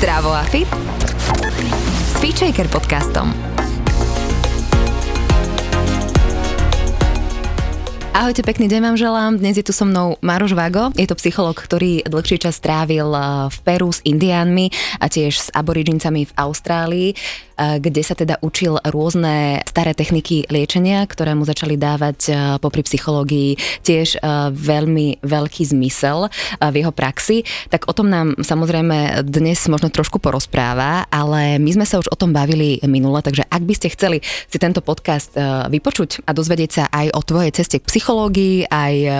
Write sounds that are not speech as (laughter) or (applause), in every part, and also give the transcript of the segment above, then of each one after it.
Zdravo a fit s Feature podcastom. Ahojte, pekný deň vám želám. Dnes je tu so mnou Maroš Vago. Je to psycholog, ktorý dlhší čas strávil eh, v Peru s indiánmi a tiež s aborigincami v Austrálii, kde sa teda učil rôzne staré techniky liečenia, ktoré mu začali dávať eh, popri psychológii tiež veľmi veľký zmysel v jeho praxi. Tak o tom nám samozrejme dnes možno trošku porozpráva, ale my sme sa už o tom bavili minule, takže ak by ste chceli si tento podcast vypočuť a dozvedieť sa aj o tvojej ceste k psychológii, aj e,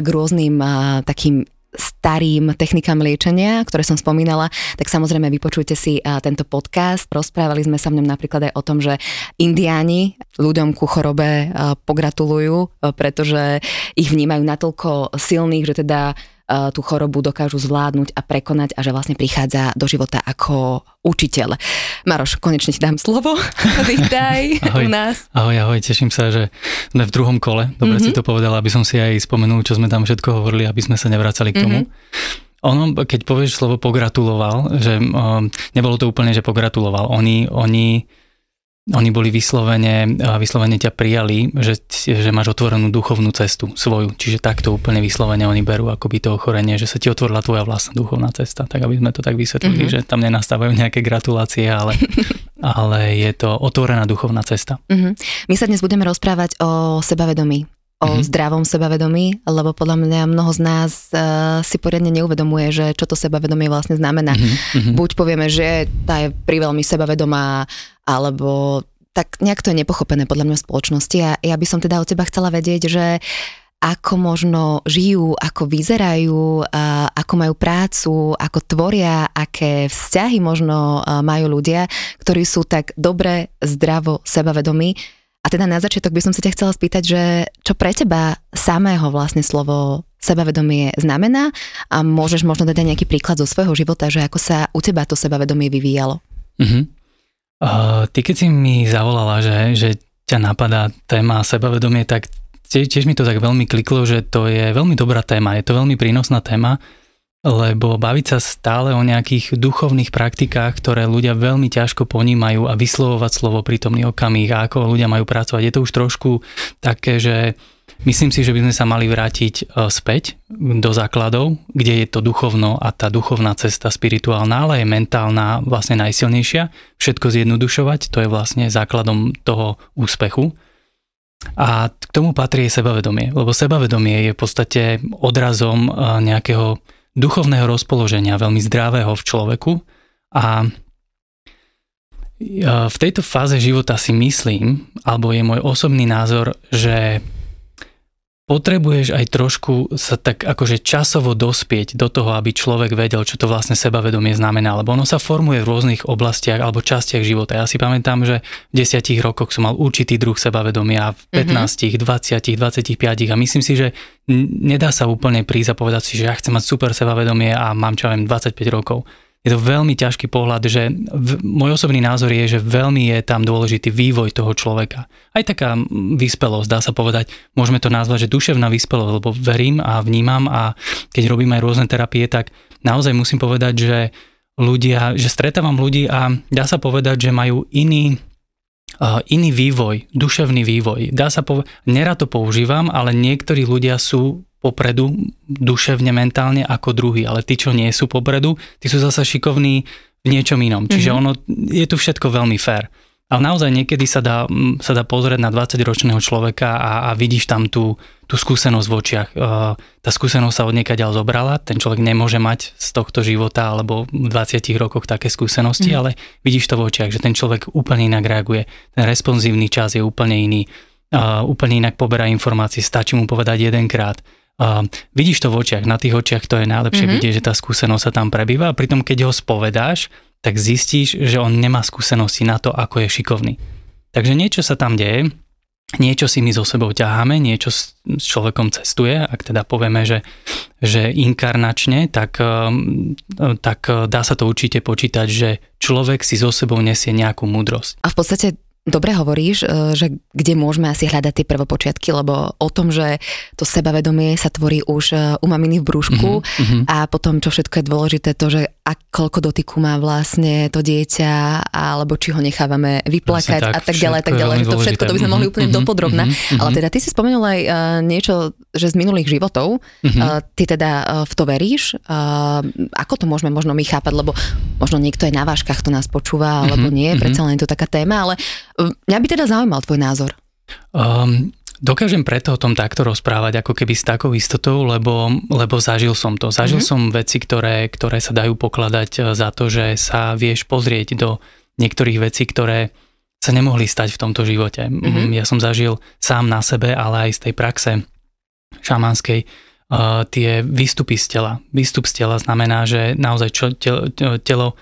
k rôznym e, takým starým technikám liečenia, ktoré som spomínala, tak samozrejme vypočujte si tento podcast. Rozprávali sme sa v ňom napríklad aj o tom, že indiáni ľuďom ku chorobe pogratulujú, pretože ich vnímajú natoľko silných, že teda tú chorobu dokážu zvládnuť a prekonať a že vlastne prichádza do života ako učiteľ. Maroš, konečne ti dám slovo. (laughs) Vítaj ahoj, u nás. Ahoj, ahoj, teším sa, že sme v druhom kole. Dobre mm-hmm. si to povedala, aby som si aj spomenul, čo sme tam všetko hovorili, aby sme sa nevracali k tomu. Mm-hmm. Ono, keď povieš slovo pogratuloval, že um, nebolo to úplne, že pogratuloval. Oni, oni oni boli vyslovene, vyslovene ťa prijali, že, že máš otvorenú duchovnú cestu svoju. Čiže takto úplne vyslovene oni berú akoby to ochorenie, že sa ti otvorila tvoja vlastná duchovná cesta. Tak aby sme to tak vysvetlili, mm-hmm. že tam nenastávajú nejaké gratulácie, ale, (laughs) ale je to otvorená duchovná cesta. Mm-hmm. My sa dnes budeme rozprávať o sebavedomí o mm-hmm. zdravom sebavedomí, lebo podľa mňa mnoho z nás uh, si poriadne neuvedomuje, že čo to sebavedomie vlastne znamená. Mm-hmm. Buď povieme, že tá je priveľmi sebavedomá, alebo tak nejak to je nepochopené podľa mňa v spoločnosti a ja by som teda od teba chcela vedieť, že ako možno žijú, ako vyzerajú, ako majú prácu, ako tvoria, aké vzťahy možno majú ľudia, ktorí sú tak dobre, zdravo, sebavedomí a teda na začiatok by som sa ťa chcela spýtať, že čo pre teba samého vlastne slovo sebavedomie znamená a môžeš možno dať nejaký príklad zo svojho života, že ako sa u teba to sebavedomie vyvíjalo. Uh-huh. Uh, ty keď si mi zavolala, že, že ťa napadá téma sebavedomie, tak tiež mi to tak veľmi kliklo, že to je veľmi dobrá téma, je to veľmi prínosná téma lebo baviť sa stále o nejakých duchovných praktikách, ktoré ľudia veľmi ťažko ponímajú a vyslovovať slovo prítomný okamih a ako ľudia majú pracovať, je to už trošku také, že myslím si, že by sme sa mali vrátiť e, späť do základov, kde je to duchovno a tá duchovná cesta spirituálna, ale je mentálna vlastne najsilnejšia. Všetko zjednodušovať, to je vlastne základom toho úspechu. A k tomu patrí sebavedomie, lebo sebavedomie je v podstate odrazom e, nejakého duchovného rozpoloženia, veľmi zdravého v človeku a v tejto fáze života si myslím, alebo je môj osobný názor, že potrebuješ aj trošku sa tak akože časovo dospieť do toho, aby človek vedel, čo to vlastne sebavedomie znamená, lebo ono sa formuje v rôznych oblastiach alebo častiach života. Ja si pamätám, že v desiatich rokoch som mal určitý druh sebavedomia, v 15, mm-hmm. 20, 25 a myslím si, že nedá sa úplne prísť a povedať si, že ja chcem mať super sebavedomie a mám čo viem 25 rokov je to veľmi ťažký pohľad, že v, môj osobný názor je, že veľmi je tam dôležitý vývoj toho človeka. Aj taká vyspelosť, dá sa povedať, môžeme to nazvať, že duševná vyspelosť, lebo verím a vnímam a keď robím aj rôzne terapie, tak naozaj musím povedať, že ľudia, že stretávam ľudí a dá sa povedať, že majú iný uh, iný vývoj, duševný vývoj. Dá sa povedať, nerad to používam, ale niektorí ľudia sú popredu duševne, mentálne ako druhý, ale tí, čo nie sú popredu, tí sú zase šikovní v niečom inom. Čiže mm-hmm. ono je tu všetko veľmi fér. Ale naozaj niekedy sa dá, sa dá pozrieť na 20-ročného človeka a, a vidíš tam tú, tú skúsenosť v očiach. Uh, tá skúsenosť sa od niekaďal zobrala, ten človek nemôže mať z tohto života alebo v 20 rokoch také skúsenosti, mm. ale vidíš to v očiach, že ten človek úplne inak reaguje. Ten responsívny čas je úplne iný, uh, úplne inak poberá informácie, stačí mu povedať jedenkrát Uh, vidíš to v očiach, na tých očiach to je najlepšie mm-hmm. vidieť, že tá skúsenosť sa tam prebýva a pritom keď ho spovedáš, tak zistíš, že on nemá skúsenosti na to, ako je šikovný. Takže niečo sa tam deje, niečo si my so sebou ťaháme, niečo s, človekom cestuje, ak teda povieme, že, že inkarnačne, tak, um, tak dá sa to určite počítať, že človek si so sebou nesie nejakú múdrosť. A v podstate dobre hovoríš, e, že kde môžeme asi hľadať tie prvopočiatky, lebo o tom, že to sebavedomie sa tvorí už e, u maminy v brúšku mm-hmm. a potom, čo všetko je dôležité, to, že a koľko dotyku má vlastne to dieťa, alebo či ho nechávame vyplakať tak, a tak ďalej, tak ďalej. To všetko, to by sme mohli úplne mm-hmm. dopodrobná. Mm-hmm. Ale teda ty si spomenul aj uh, niečo, že z minulých životov, mm-hmm. uh, ty teda uh, v to veríš. Uh, ako to môžeme možno my chápať, lebo možno niekto aj na váškach to nás počúva, alebo mm-hmm. nie, predsa len je to taká téma, ale Mňa by teda zaujímal tvoj názor. Um, dokážem preto o tom takto rozprávať, ako keby s takou istotou, lebo, lebo zažil som to. Zažil mm-hmm. som veci, ktoré, ktoré sa dajú pokladať e, za to, že sa vieš pozrieť do niektorých vecí, ktoré sa nemohli stať v tomto živote. Mm-hmm. Ja som zažil sám na sebe, ale aj z tej praxe šamanskej uh, tie výstupy z tela. Výstup z tela znamená, že naozaj čo, telo, telo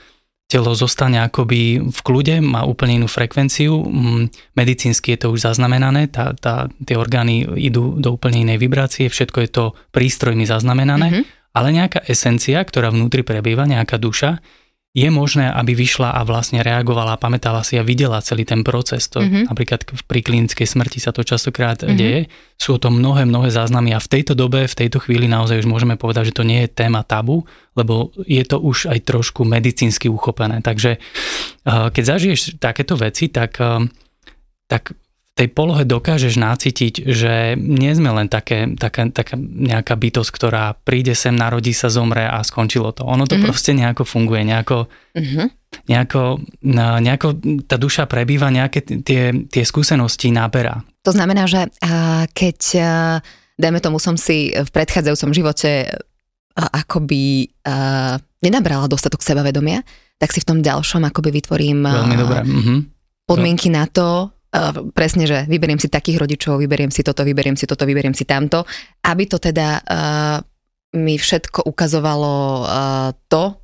telo zostane akoby v kľude, má úplne inú frekvenciu. Mm, medicínsky je to už zaznamenané, tá, tá, tie orgány idú do úplne inej vibrácie, všetko je to prístrojmi zaznamenané, mm-hmm. ale nejaká esencia, ktorá vnútri prebýva, nejaká duša, je možné, aby vyšla a vlastne reagovala, pamätala si a videla celý ten proces. To mm-hmm. napríklad pri klinickej smrti sa to častokrát mm-hmm. deje. Sú to mnohé, mnohé záznamy a v tejto dobe, v tejto chvíli naozaj už môžeme povedať, že to nie je téma tabu, lebo je to už aj trošku medicínsky uchopené. Takže eh, keď zažiješ takéto veci, tak, eh, tak tej polohe dokážeš nácitiť, že nie sme len také, taká, taká nejaká bytosť, ktorá príde sem, narodí sa, zomre a skončilo to. Ono to mm-hmm. proste nejako funguje, nejako, mm-hmm. nejako, nejako tá duša prebýva, nejaké tie, tie skúsenosti naberá. To znamená, že keď, dajme tomu, som si v predchádzajúcom živote akoby nenabrala dostatok sebavedomia, tak si v tom ďalšom akoby vytvorím Veľmi dobré. Mm-hmm. podmienky no. na to, Uh, presne, že vyberiem si takých rodičov, vyberiem si toto, vyberiem si toto, vyberiem si tamto, aby to teda uh, mi všetko ukazovalo uh, to,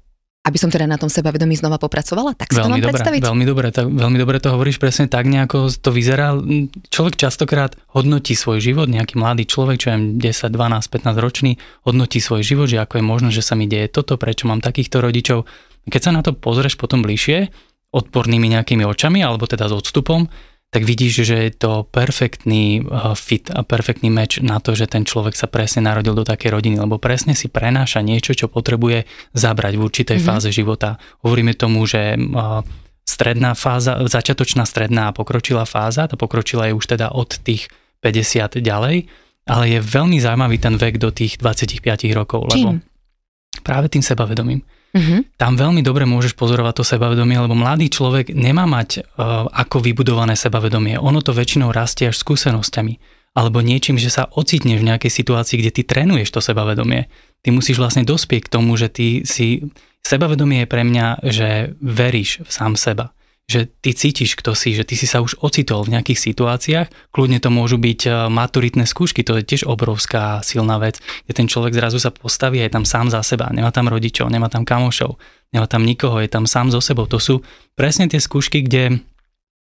aby som teda na tom sebavedomí znova popracovala? Tak si veľmi to mám dobré, Veľmi dobre, tak, veľmi dobre to hovoríš presne tak nejako to vyzerá. Človek častokrát hodnotí svoj život, nejaký mladý človek, čo je 10, 12, 15 ročný, hodnotí svoj život, že ako je možné, že sa mi deje toto, prečo mám takýchto rodičov. Keď sa na to pozrieš potom bližšie, odpornými nejakými očami, alebo teda s odstupom, tak vidíš, že je to perfektný eh, fit a perfektný meč na to, že ten človek sa presne narodil do takej rodiny, lebo presne si prenáša niečo, čo potrebuje zabrať v určitej mm-hmm. fáze života. Hovoríme tomu, že eh, stredná fáza, začiatočná stredná a pokročilá fáza, tá pokročila je už teda od tých 50 ďalej, ale je veľmi zaujímavý ten vek do tých 25 rokov, lebo Čím? práve tým sebavedomím. Mm-hmm. Tam veľmi dobre môžeš pozorovať to sebavedomie, lebo mladý človek nemá mať uh, ako vybudované sebavedomie. Ono to väčšinou rastie až skúsenosťami alebo niečím, že sa ocitneš v nejakej situácii, kde ty trénuješ to sebavedomie. Ty musíš vlastne dospieť k tomu, že ty si... Sebavedomie je pre mňa, že veríš v sám seba že ty cítiš, kto si, že ty si sa už ocitol v nejakých situáciách, kľudne to môžu byť e, maturitné skúšky, to je tiež obrovská silná vec, kde ten človek zrazu sa postaví a je tam sám za seba, nemá tam rodičov, nemá tam kamošov, nemá tam nikoho, je tam sám so sebou. To sú presne tie skúšky, kde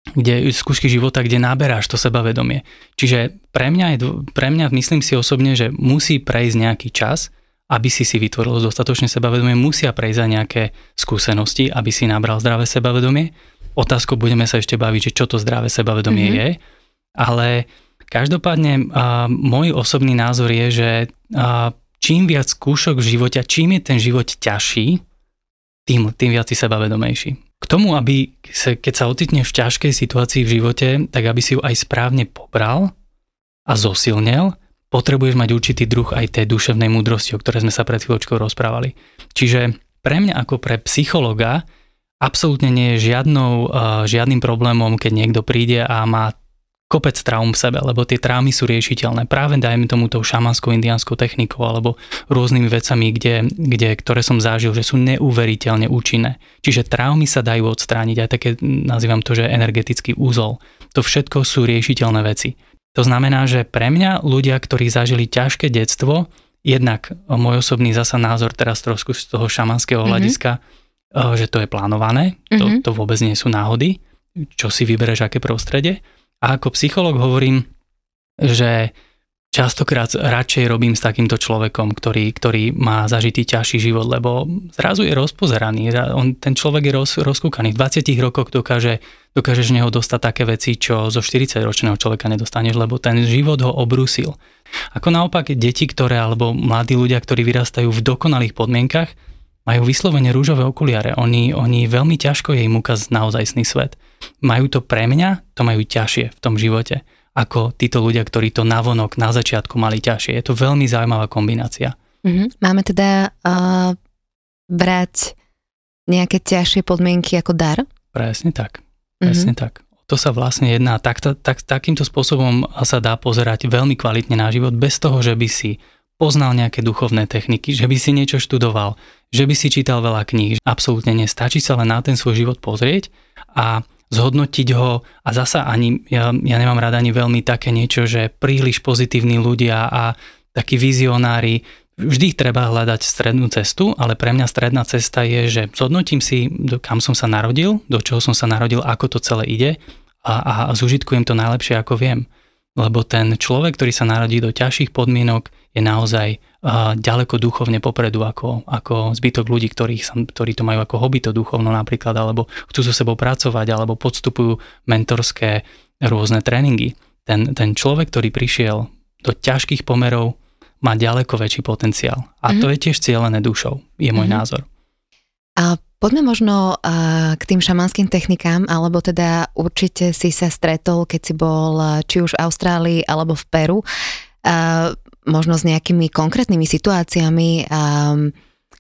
kde skúšky života, kde naberáš to sebavedomie. Čiže pre mňa, je, pre mňa myslím si osobne, že musí prejsť nejaký čas, aby si si vytvoril dostatočne sebavedomie, musia prejsť aj nejaké skúsenosti, aby si nabral zdravé sebavedomie otázkou budeme sa ešte baviť, že čo to zdravé sebavedomie mm-hmm. je, ale každopádne a, môj osobný názor je, že a, čím viac skúšok v živote, čím je ten život ťažší, tým, tým viac si sebavedomejší. K tomu, aby sa, keď sa ocitneš v ťažkej situácii v živote, tak aby si ju aj správne pobral a zosilnel, potrebuješ mať určitý druh aj tej duševnej múdrosti, o ktorej sme sa pred chvíľočkou rozprávali. Čiže pre mňa ako pre psychologa absolútne nie je žiadnou, uh, žiadnym problémom, keď niekto príde a má kopec traum v sebe, lebo tie traumy sú riešiteľné. Práve dajme tomu tou šamanskou indianskou technikou alebo rôznymi vecami, kde, kde, ktoré som zažil, že sú neuveriteľne účinné. Čiže traumy sa dajú odstrániť, aj také, nazývam to, že energetický úzol. To všetko sú riešiteľné veci. To znamená, že pre mňa ľudia, ktorí zažili ťažké detstvo, jednak môj osobný zasa názor teraz trošku z toho šamanského mm-hmm. hľadiska, Eh, že to je plánované, mm-hmm. to, mhm. to vôbec nie sú náhody, čo si vybereš, aké prostredie. A ako psycholog hovorím, že častokrát radšej robím s takýmto človekom, ktorý, ktorý má zažitý ťažší život, lebo zrazu je rozpozeraný. On, ten človek je roz, rozkúkaný. V 20 rokoch dokáže, dokážeš z neho dostať také veci, čo zo 40-ročného človeka nedostaneš, lebo ten život ho obrusil. Ako naopak deti, ktoré, alebo mladí ľudia, ktorí vyrastajú v dokonalých podmienkach, majú vyslovene rúžové okuliare. Oni, oni veľmi ťažko je im ukaz naozajstný svet. Majú to pre mňa, to majú ťažšie v tom živote, ako títo ľudia, ktorí to navonok na začiatku mali ťažšie. Je to veľmi zaujímavá kombinácia. Mm-hmm. Máme teda uh, brať nejaké ťažšie podmienky ako dar? Presne tak. Presne mm-hmm. tak. To sa vlastne jedná. Tak, tak, takýmto spôsobom sa dá pozerať veľmi kvalitne na život, bez toho, že by si poznal nejaké duchovné techniky, že by si niečo študoval, že by si čítal veľa kníh. Absolútne nestačí sa len na ten svoj život pozrieť a zhodnotiť ho a zasa ani, ja, ja nemám rada ani veľmi také niečo, že príliš pozitívni ľudia a takí vizionári, vždy treba hľadať strednú cestu, ale pre mňa stredná cesta je, že zhodnotím si, kam som sa narodil, do čoho som sa narodil, ako to celé ide a, a zužitkujem to najlepšie, ako viem lebo ten človek, ktorý sa narodí do ťažších podmienok, je naozaj uh, ďaleko duchovne popredu ako, ako zbytok ľudí, ktorých sa, ktorí to majú ako hobby to duchovno napríklad, alebo chcú so sebou pracovať, alebo podstupujú mentorské rôzne tréningy. Ten, ten človek, ktorý prišiel do ťažkých pomerov, má ďaleko väčší potenciál. A mm-hmm. to je tiež cieľené dušou, je môj mm-hmm. názor. A Poďme možno k tým šamanským technikám, alebo teda určite si sa stretol, keď si bol či už v Austrálii alebo v Peru, možno s nejakými konkrétnymi situáciami,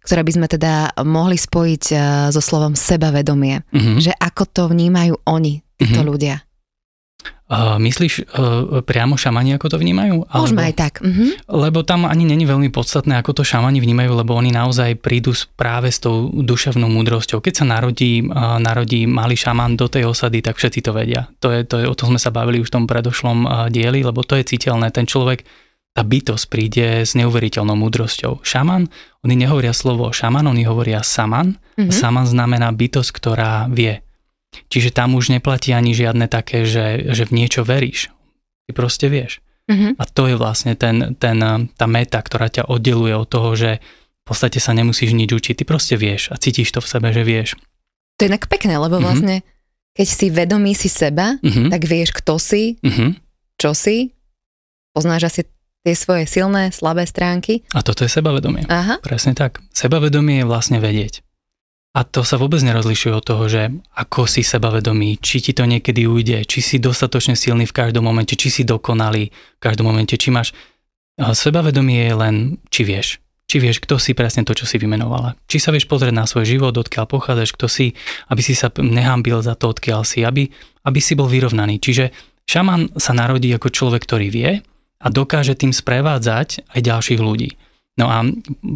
ktoré by sme teda mohli spojiť so slovom sebavedomie. Mm-hmm. Že ako to vnímajú oni, títo mm-hmm. ľudia. Uh, myslíš uh, priamo šamani, ako to vnímajú? Môžeme aj tak. Uh-huh. Lebo tam ani není veľmi podstatné, ako to šamani vnímajú, lebo oni naozaj prídu práve s tou duševnou múdrosťou. Keď sa narodí, uh, narodí malý šaman do tej osady, tak všetci to vedia. To je, to je, o tom sme sa bavili už v tom predošlom uh, dieli, lebo to je citeľné. Ten človek, tá bytosť príde s neuveriteľnou múdrosťou. Šaman, oni nehovoria slovo šaman, oni hovoria saman. Uh-huh. Saman znamená bytosť, ktorá vie Čiže tam už neplatí ani žiadne také, že, že v niečo veríš. Ty proste vieš. Mm-hmm. A to je vlastne ten, ten, tá meta, ktorá ťa oddeluje od toho, že v podstate sa nemusíš nič učiť. Ty proste vieš a cítiš to v sebe, že vieš. To je inak pekné, lebo mm-hmm. vlastne keď si vedomý si seba, mm-hmm. tak vieš, kto si, mm-hmm. čo si, poznáš asi tie svoje silné, slabé stránky. A toto je sebavedomie. Aha. Presne tak. Sebavedomie je vlastne vedieť. A to sa vôbec nerozlišuje od toho, že ako si sebavedomý, či ti to niekedy ujde, či si dostatočne silný v každom momente, či si dokonalý v každom momente, či máš... Sebavedomie je len, či vieš. Či vieš, kto si presne to, čo si vymenovala. Či sa vieš pozrieť na svoj život, odkiaľ pochádzaš, kto si, aby si sa nehambil za to, odkiaľ si, aby, aby si bol vyrovnaný. Čiže šaman sa narodí ako človek, ktorý vie a dokáže tým sprevádzať aj ďalších ľudí. No a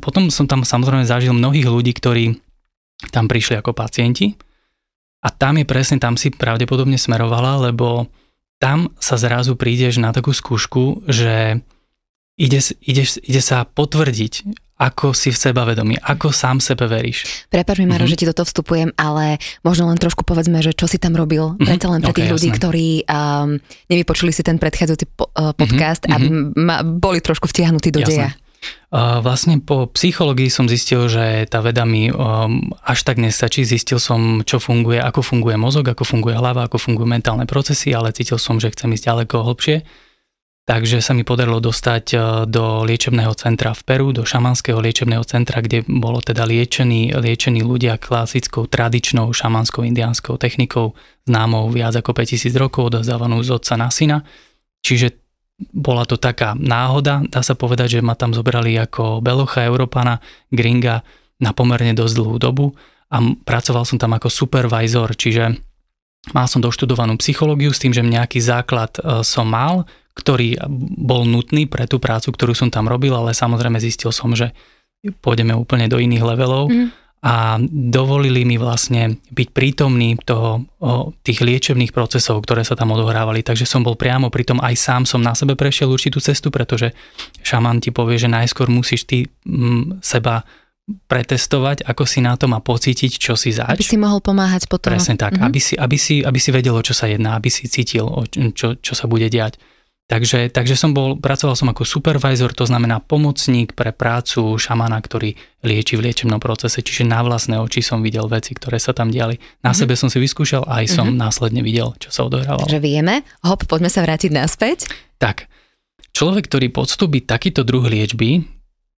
potom som tam samozrejme zažil mnohých ľudí, ktorí tam prišli ako pacienti a tam je presne, tam si pravdepodobne smerovala, lebo tam sa zrazu prídeš na takú skúšku, že ide, ide, ide sa potvrdiť, ako si v seba vedomí, ako sám sebe veríš. Prepač mi, Maro, mm-hmm. že ti do toho vstupujem, ale možno len trošku povedzme, že čo si tam robil, mm-hmm. predsa len pre okay, tých ľudí, jasné. ktorí um, nevypočuli si ten predchádzajúci po, uh, podcast mm-hmm. a ma, boli trošku vtiahnutí do jasné. deja. Vlastne po psychológii som zistil, že tá veda mi um, až tak nestačí. Zistil som, čo funguje, ako funguje mozog, ako funguje hlava, ako fungujú mentálne procesy, ale cítil som, že chcem ísť ďaleko hlbšie. Takže sa mi podarilo dostať uh, do liečebného centra v Peru, do šamanského liečebného centra, kde bolo teda liečení, liečení ľudia klasickou, tradičnou šamanskou indiánskou technikou, známou viac ako 5000 rokov, odozdávanú z otca na syna. Čiže bola to taká náhoda, dá sa povedať, že ma tam zobrali ako belocha Európana, gringa na pomerne dosť dlhú dobu a pracoval som tam ako supervisor, čiže mal som doštudovanú psychológiu s tým, že nejaký základ e, som mal, ktorý bol nutný pre tú prácu, ktorú som tam robil, ale samozrejme zistil som, že pôjdeme úplne do iných levelov. Mm a dovolili mi vlastne byť prítomný toho, o, tých liečebných procesov, ktoré sa tam odohrávali. Takže som bol priamo pri tom, aj sám som na sebe prešiel určitú cestu, pretože šaman ti povie, že najskôr musíš ty m, seba pretestovať, ako si na tom a pocítiť, čo si zač. Aby si mohol pomáhať potom. Presne tak, mm-hmm. aby, si, aby, si, aby si vedelo, čo sa jedná, aby si cítil, čo, čo sa bude diať. Takže, takže som bol, pracoval som ako supervisor, to znamená pomocník pre prácu šamana, ktorý lieči v liečebnom procese, čiže na vlastné oči som videl veci, ktoré sa tam diali. Na mm-hmm. sebe som si vyskúšal a aj som mm-hmm. následne videl, čo sa odohrávalo. Takže vieme, hop, poďme sa vrátiť naspäť. Tak, človek, ktorý podstúpi takýto druh liečby,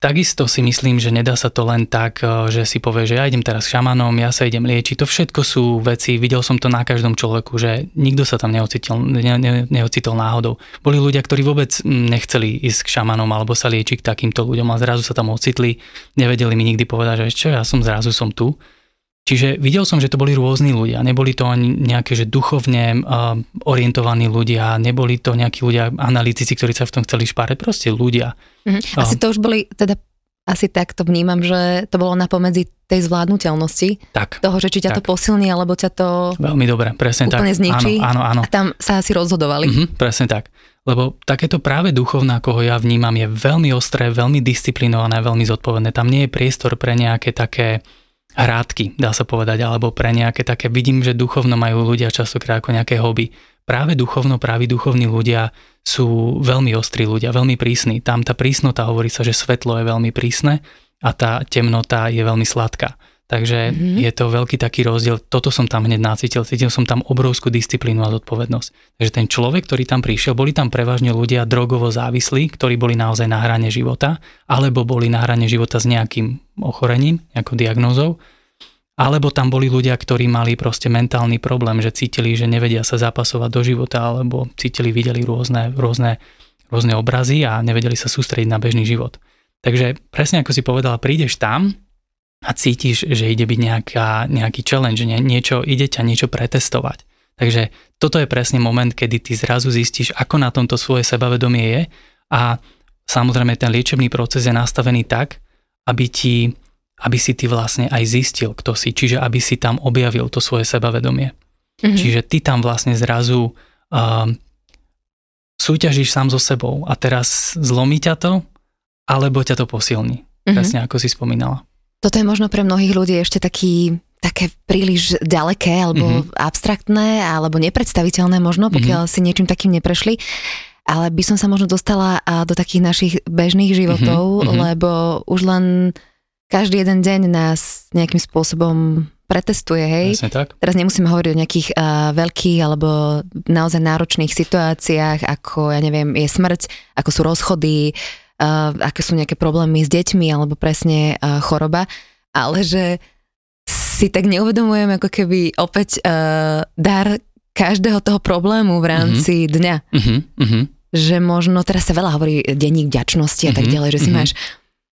Takisto si myslím, že nedá sa to len tak, eh, že si povie, že ja idem teraz šamanom, ja sa idem liečiť. To všetko sú veci, videl som to na každom človeku, že nikto sa tam neocitol, ne, ne, neocitol náhodou. Boli ľudia, ktorí vôbec hm, nechceli ísť k šamanom alebo sa liečiť k takýmto ľuďom a zrazu sa tam ocitli, nevedeli mi nikdy povedať, že čo ja som zrazu som tu. Čiže videl som, že to boli rôzni ľudia. Neboli to ani nejaké, že duchovne uh, orientovaní ľudia, neboli to nejakí ľudia, analytici, ktorí sa v tom chceli špárať, proste ľudia. Mm-hmm. Asi to už boli, teda asi tak to vnímam, že to bolo na pomedzi tej zvládnutelnosti. Tak. Toho, že či ťa tak. to posilní, alebo ťa to Veľmi dobre, presne úplne tak. zničí. Áno, áno, áno. A tam sa asi rozhodovali. Mm-hmm, presne tak. Lebo takéto práve duchovná, koho ja vnímam, je veľmi ostré, veľmi disciplinované, veľmi zodpovedné. Tam nie je priestor pre nejaké také hrádky, dá sa povedať, alebo pre nejaké také, vidím, že duchovno majú ľudia častokrát ako nejaké hobby. Práve duchovno, právi duchovní ľudia sú veľmi ostrí ľudia, veľmi prísni. Tam tá prísnota hovorí sa, že svetlo je veľmi prísne a tá temnota je veľmi sladká. Takže mm-hmm. je to veľký taký rozdiel. Toto som tam hneď nacítil. Cítil som tam obrovskú disciplínu a zodpovednosť. Takže ten človek, ktorý tam prišiel, boli tam prevažne ľudia drogovo závislí, ktorí boli naozaj na hrane života, alebo boli na hrane života s nejakým ochorením, nejakou diagnózou, alebo tam boli ľudia, ktorí mali proste mentálny problém, že cítili, že nevedia sa zapasovať do života, alebo cítili, videli rôzne, rôzne, rôzne obrazy a nevedeli sa sústrediť na bežný život. Takže presne ako si povedala, prídeš tam, a cítiš, že ide byť nejaká, nejaký challenge, nie, niečo, ide ťa niečo pretestovať. Takže toto je presne moment, kedy ty zrazu zistíš, ako na tomto svoje sebavedomie je a samozrejme ten liečebný proces je nastavený tak, aby, ti, aby si ty vlastne aj zistil, kto si, čiže aby si tam objavil to svoje sebavedomie. Mm-hmm. Čiže ty tam vlastne zrazu uh, súťažíš sám so sebou a teraz zlomí ťa to, alebo ťa to posilní. Mm-hmm. Presne ako si spomínala. Toto je možno pre mnohých ľudí ešte taký také príliš ďaleké alebo mm-hmm. abstraktné alebo nepredstaviteľné možno, pokiaľ mm-hmm. si niečím takým neprešli. Ale by som sa možno dostala do takých našich bežných životov, mm-hmm. lebo už len každý jeden deň nás nejakým spôsobom pretestuje, hej. tak. Teraz nemusíme hovoriť o nejakých uh, veľkých alebo naozaj náročných situáciách, ako, ja neviem, je smrť, ako sú rozchody, uh, aké sú nejaké problémy s deťmi alebo presne uh, choroba, ale že si tak neuvedomujem ako keby opäť uh, dar každého toho problému v rámci mm-hmm. dňa. Mm-hmm. Že možno, teraz sa veľa hovorí denník vďačnosti a mm-hmm. tak mhm. ďalej, že si mm-hmm. máš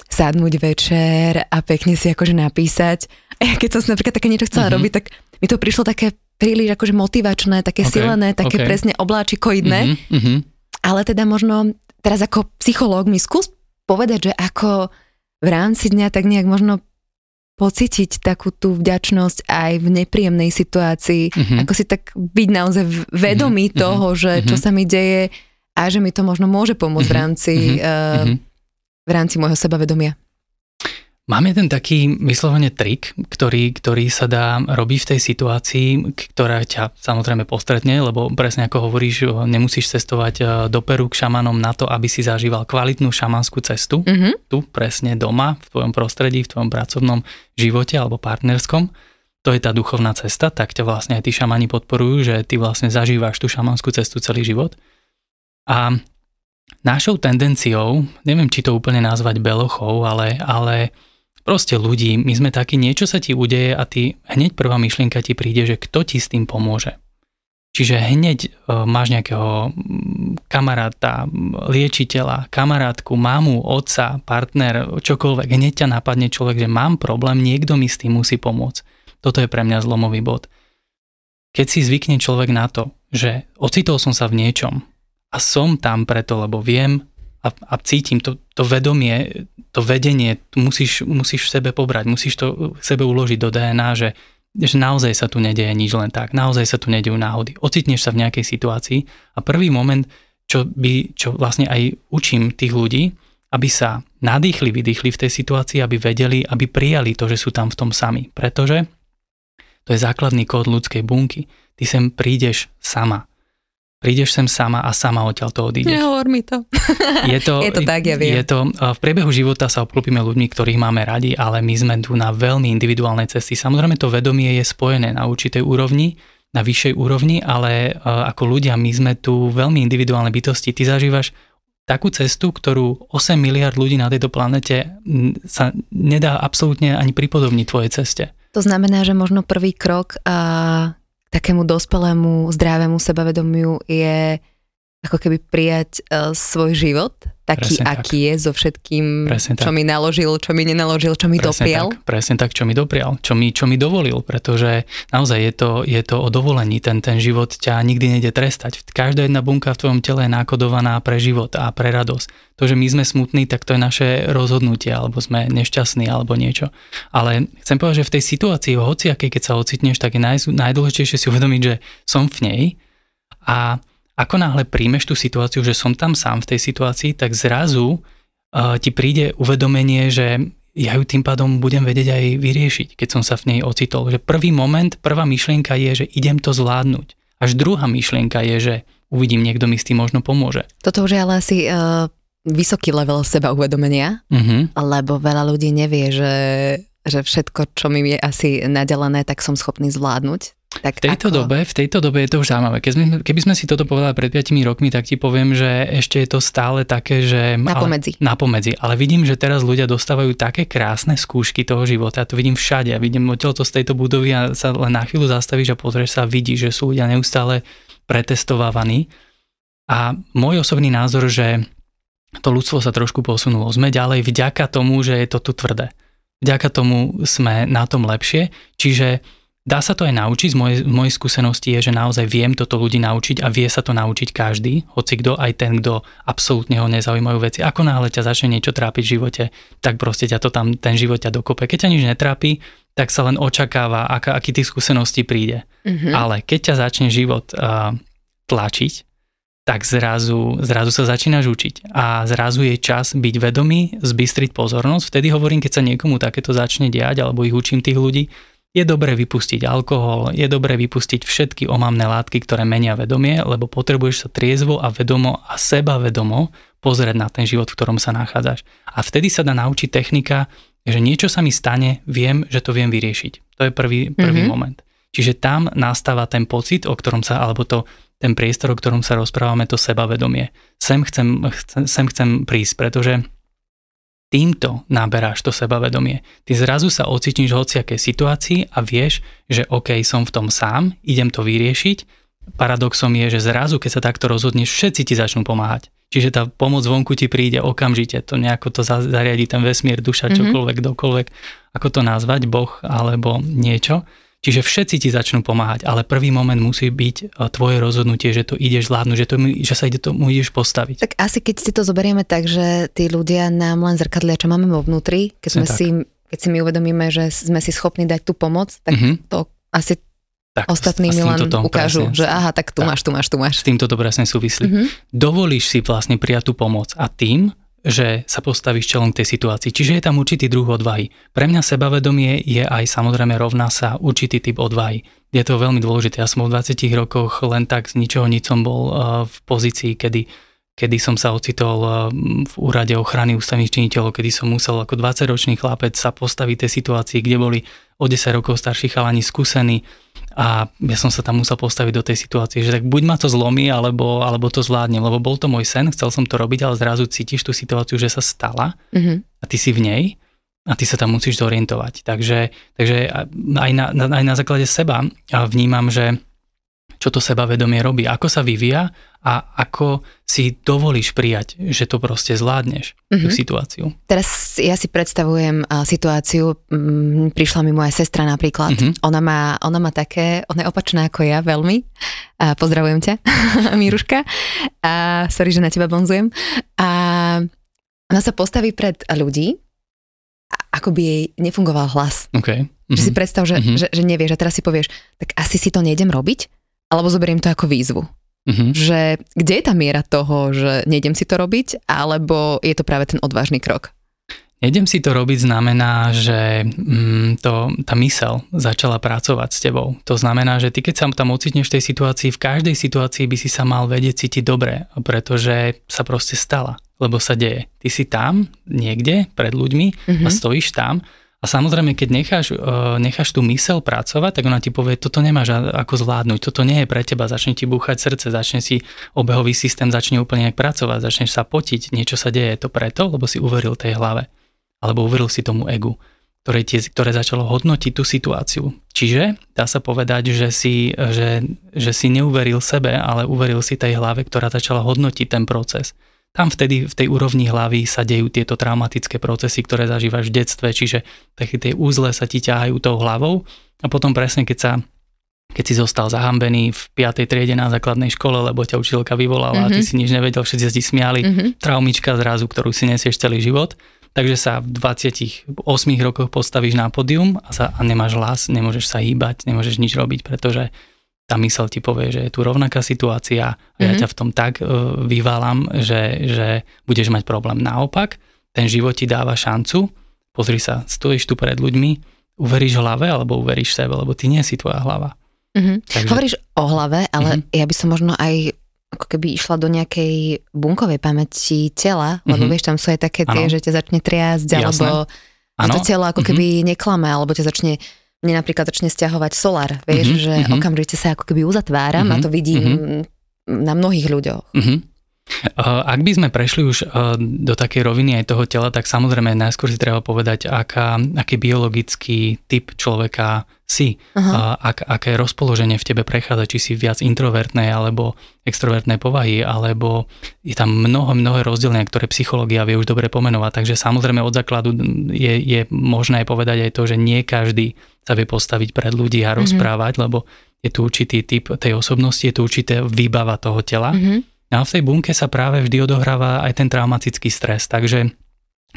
sadnúť večer a pekne si akože napísať. A ja keď som si napríklad také niečo chcela mm-hmm. robiť, tak mi to prišlo také príliš akože motivačné, také okay. silené, také okay. presne obláčikoidné. Mm-hmm. Ale teda možno teraz ako psychológ mi skús povedať, že ako v rámci dňa tak nejak možno pocítiť takú tú vďačnosť aj v nepríjemnej situácii, mm-hmm. ako si tak byť naozaj vedomý mm-hmm. toho, že mm-hmm. čo sa mi deje a že mi to možno môže pomôcť mm-hmm. v rámci mm-hmm. uh, v rámci môjho sebavedomia. Máme ten taký vyslovene trik, ktorý, ktorý sa dá robiť v tej situácii, ktorá ťa samozrejme postretne, lebo presne ako hovoríš, nemusíš cestovať e, do Peru k šamanom na to, aby si zažíval kvalitnú šamanskú cestu. Mm-hmm. Tu presne doma, v tvojom prostredí, v tvojom pracovnom živote alebo partnerskom. To je tá duchovná cesta, tak ťa vlastne aj tí šamani podporujú, že ty vlastne zažívaš tú šamanskú cestu celý život. A našou tendenciou, neviem či to úplne nazvať belochou, ale, ale proste ľudí, my sme takí, niečo sa ti udeje a ty hneď prvá myšlienka ti príde, že kto ti s tým pomôže. Čiže hneď uh, máš nejakého kamaráta, liečiteľa, kamarátku, mamu, otca, partner, čokoľvek. Hneď ťa napadne človek, že mám problém, niekto mi s tým musí pomôcť. Toto je pre mňa zlomový bod. Keď si zvykne človek na to, že ocitol som sa v niečom a som tam preto, lebo viem, a, a cítim to, to vedomie, to vedenie, musíš, musíš v sebe pobrať, musíš to v sebe uložiť do DNA, že, že naozaj sa tu nedeje nič len tak, naozaj sa tu nedejú náhody. Ocitneš sa v nejakej situácii a prvý moment, čo, by, čo vlastne aj učím tých ľudí, aby sa nadýchli, vydýchli v tej situácii, aby vedeli, aby prijali to, že sú tam v tom sami. Pretože to je základný kód ľudskej bunky. Ty sem prídeš sama prídeš sem sama a sama odtiaľ to odídeš. Nehovor mi to. (laughs) Je to, je to tak, ja viem. Je to, v priebehu života sa obklopíme ľuďmi, ktorých máme radi, ale my sme tu na veľmi individuálnej cesty. Samozrejme to vedomie je spojené na určitej úrovni, na vyššej úrovni, ale ako ľudia my sme tu veľmi individuálne bytosti. Ty zažívaš takú cestu, ktorú 8 miliard ľudí na tejto planete sa nedá absolútne ani pripodobniť tvojej ceste. To znamená, že možno prvý krok a takému dospelému, zdravému sebavedomiu je ako keby prijať uh, svoj život, taký, presne aký tak. je, so všetkým, presne čo tak. mi naložil, čo mi nenaložil, čo mi presne doprial. Tak, presne tak, čo mi doprial, čo mi, čo mi dovolil, pretože naozaj je to, je to o dovolení, ten, ten život ťa nikdy nejde trestať. Každá jedna bunka v tvojom tele je nákodovaná pre život a pre radosť. To, že my sme smutní, tak to je naše rozhodnutie, alebo sme nešťastní, alebo niečo. Ale chcem povedať, že v tej situácii, hociakej, keď sa ocitneš, tak je naj, najdôležitejšie si uvedomiť, že som v nej a ako náhle príjmeš tú situáciu, že som tam sám v tej situácii, tak zrazu uh, ti príde uvedomenie, že ja ju tým pádom budem vedieť aj vyriešiť, keď som sa v nej ocitol. Že prvý moment, prvá myšlienka je, že idem to zvládnuť. Až druhá myšlienka je, že uvidím, niekto mi s tým možno pomôže. Toto už je ale asi uh, vysoký level seba uvedomenia, uh-huh. lebo veľa ľudí nevie, že, že všetko, čo mi je asi nadelené, tak som schopný zvládnuť. Tak v tejto, ako? dobe, v tejto dobe je to už zaujímavé. Keď sme, keby sme si toto povedali pred 5 rokmi, tak ti poviem, že ešte je to stále také, že... Napomedzi. Ale, napomedzi. Ale vidím, že teraz ľudia dostávajú také krásne skúšky toho života. Ja to vidím všade. Ja vidím odtiaľ to z tejto budovy a sa len na chvíľu zastavíš a pozrieš sa a vidíš, že sú ľudia neustále pretestovávaní. A môj osobný názor, že to ľudstvo sa trošku posunulo. Sme ďalej vďaka tomu, že je to tu tvrdé. Vďaka tomu sme na tom lepšie. Čiže Dá sa to aj naučiť, z mojej, mojej skúsenosti je, že naozaj viem toto ľudí naučiť a vie sa to naučiť každý, hoci kto, aj ten, kto absolútne ho nezaujímajú veci. Ako náhle ťa začne niečo trápiť v živote, tak proste ťa to tam, ten život ťa dokope. Keď ťa nič netrápi, tak sa len očakáva, aká, aký tých skúseností príde. Mm-hmm. Ale keď ťa začne život uh, tlačiť, tak zrazu, zrazu sa začínaš učiť a zrazu je čas byť vedomý, zbystriť pozornosť. Vtedy hovorím, keď sa niekomu takéto začne diať, alebo ich učím tých ľudí, je dobré vypustiť alkohol, je dobré vypustiť všetky omamné látky, ktoré menia vedomie, lebo potrebuješ sa triezvo a vedomo a seba vedomo pozrieť na ten život, v ktorom sa nachádzaš. A vtedy sa dá naučiť technika, že niečo sa mi stane, viem, že to viem vyriešiť. To je prvý, prvý mm-hmm. moment. Čiže tam nastáva ten pocit, o ktorom sa, alebo to, ten priestor, o ktorom sa rozprávame, to sebavedomie. Sem chcem, chcem, sem chcem prísť, pretože týmto naberáš to sebavedomie. Ty zrazu sa ocitníš v hociakej situácii a vieš, že OK, som v tom sám, idem to vyriešiť. Paradoxom je, že zrazu, keď sa takto rozhodneš, všetci ti začnú pomáhať. Čiže tá pomoc vonku ti príde okamžite, to nejako to zariadi ten vesmír, duša, mhm. čokoľvek, mm-hmm. dokoľvek, ako to nazvať, Boh alebo niečo. Čiže všetci ti začnú pomáhať, ale prvý moment musí byť e, tvoje rozhodnutie, že to ideš zvládnuť, že, to, že sa ide tomu ideš postaviť. Tak asi keď si to zoberieme tak, že tí ľudia nám len zrkadlia, čo máme vo vnútri, keď, sme si, keď si my uvedomíme, že sme si schopní dať tú pomoc, tak mm-hmm. to asi tak, ostatní mi len ukážu, presne, že aha, tak tu tak, máš, tu máš, tu máš. S týmto to presne súvislí. Mm-hmm. Dovolíš si vlastne prijať tú pomoc a tým že sa postavíš čelom tej situácii. Čiže je tam určitý druh odvahy. Pre mňa sebavedomie je aj samozrejme rovná sa určitý typ odvahy. Je to veľmi dôležité. Ja som v 20 rokoch len tak z ničoho nič som bol eh, v pozícii, kedy, kedy som sa ocitol eh, v úrade ochrany ústavných činiteľov, kedy som musel ako 20-ročný chlapec sa postaviť tej situácii, kde boli o 10 rokov starší chalani skúsení, a ja som sa tam musel postaviť do tej situácie, že tak buď ma to zlomí, alebo, alebo to zvládnem, lebo bol to môj sen, chcel som to robiť, ale zrazu cítiš tú situáciu, že sa stala mm-hmm. a ty si v nej a ty sa tam musíš zorientovať. Takže, takže aj, na, aj na základe seba vnímam, že čo to sebavedomie robí, ako sa vyvíja a ako si dovolíš prijať, že to proste zvládneš, mm-hmm. tú mhm. situáciu. Teraz ja si predstavujem uh, situáciu, um, prišla mi moja sestra napríklad, mm-hmm. ona, má, ona má také, ona je opačná ako ja veľmi, uh, pozdravujem ťa, (laughs) Míruška, a sorry, že na teba bonzujem, a ona sa postaví pred ľudí, ako by jej nefungoval hlas. Okay. Mm-hmm. Že si mhm. predstav, že, mm-hmm. že, že nevieš a teraz si povieš, tak asi si to nejdem robiť, alebo zoberiem to ako výzvu. Mm-hmm. Že kde je tá miera toho, že nejdem si to robiť, alebo je to práve ten odvážny krok? Nejdem si to robiť znamená, že mm, to, tá mysel začala pracovať s tebou. To znamená, že ty keď sa tam ocitneš v tej situácii, v každej situácii by si sa mal vedieť cítiť dobre, pretože sa proste stala, lebo sa deje. Ty si tam niekde pred ľuďmi mm-hmm. a mhm. stojíš tam a samozrejme, keď necháš, e, necháš tú mysel pracovať, tak ona ti povie, toto nemáš ako zvládnuť, toto nie je pre teba, začne ti búchať srdce, začne si obehový systém, začne úplne nejak pracovať, začneš sa potiť, niečo sa deje, je to preto, lebo si uveril tej hlave alebo uveril si tomu egu, ktoré, tie, ktoré začalo hodnotiť tú situáciu. Čiže dá sa povedať, že si, že, že si neuveril sebe, ale uveril si tej hlave, ktorá začala hodnotiť ten proces. Tam vtedy v tej úrovni hlavy sa dejú tieto traumatické procesy, ktoré zažívaš v detstve, čiže také tie úzle sa ti ťahajú tou hlavou a potom presne keď sa keď si zostal zahambený v 5. triede na základnej škole, lebo ťa učiteľka vyvolala mm-hmm. a ty mhm. si nič nevedel, všetci sa ti smiali, mm-hmm. traumička zrazu, ktorú si nesieš celý život, takže sa v 28 rokoch postavíš na pódium a, sa, a nemáš hlas, nemôžeš sa hýbať, nemôžeš nič robiť, pretože tá mysel ti povie, že je tu rovnaká situácia a mm-hmm. ja mhm. ťa v tom tak uh, vyválam, že, že budeš mať problém. Naopak, ten život ti dáva šancu, pozri sa, stojíš tu pred ľuďmi, uveríš hlave alebo uveríš sebe, lebo ty nie si tvoja hlava. Mm-hmm. Takže... Hovoríš o hlave, ale mm-hmm. ja by som možno aj ako keby išla do nejakej bunkovej pamäti tela, lebo mm-hmm. vieš, tam sú aj také tie, ano. že ťa začne triasť, Jasné. alebo ano. to telo ako keby mm-hmm. neklame, alebo ťa začne mne napríklad začne stiahovať solár, vieš, mm-hmm. že mm-hmm. okamžite sa ako keby uzatváram mm-hmm. a to vidím mm-hmm. na mnohých ľuďoch. Mm-hmm. Ak by sme prešli už do takej roviny aj toho tela, tak samozrejme najskôr si treba povedať, aká, aký biologický typ človeka si, uh-huh. ak, aké rozpoloženie v tebe prechádza, či si viac introvertnej alebo extrovertnej povahy, alebo je tam mnoho, mnoho rozdelenia, ktoré psychológia vie už dobre pomenovať. Takže samozrejme od základu je, je možné povedať aj to, že nie každý sa vie postaviť pred ľudí a uh-huh. rozprávať, lebo je tu určitý typ tej osobnosti, je tu určité výbava toho tela. Uh-huh. No a v tej bunke sa práve vždy odohráva aj ten traumatický stres, takže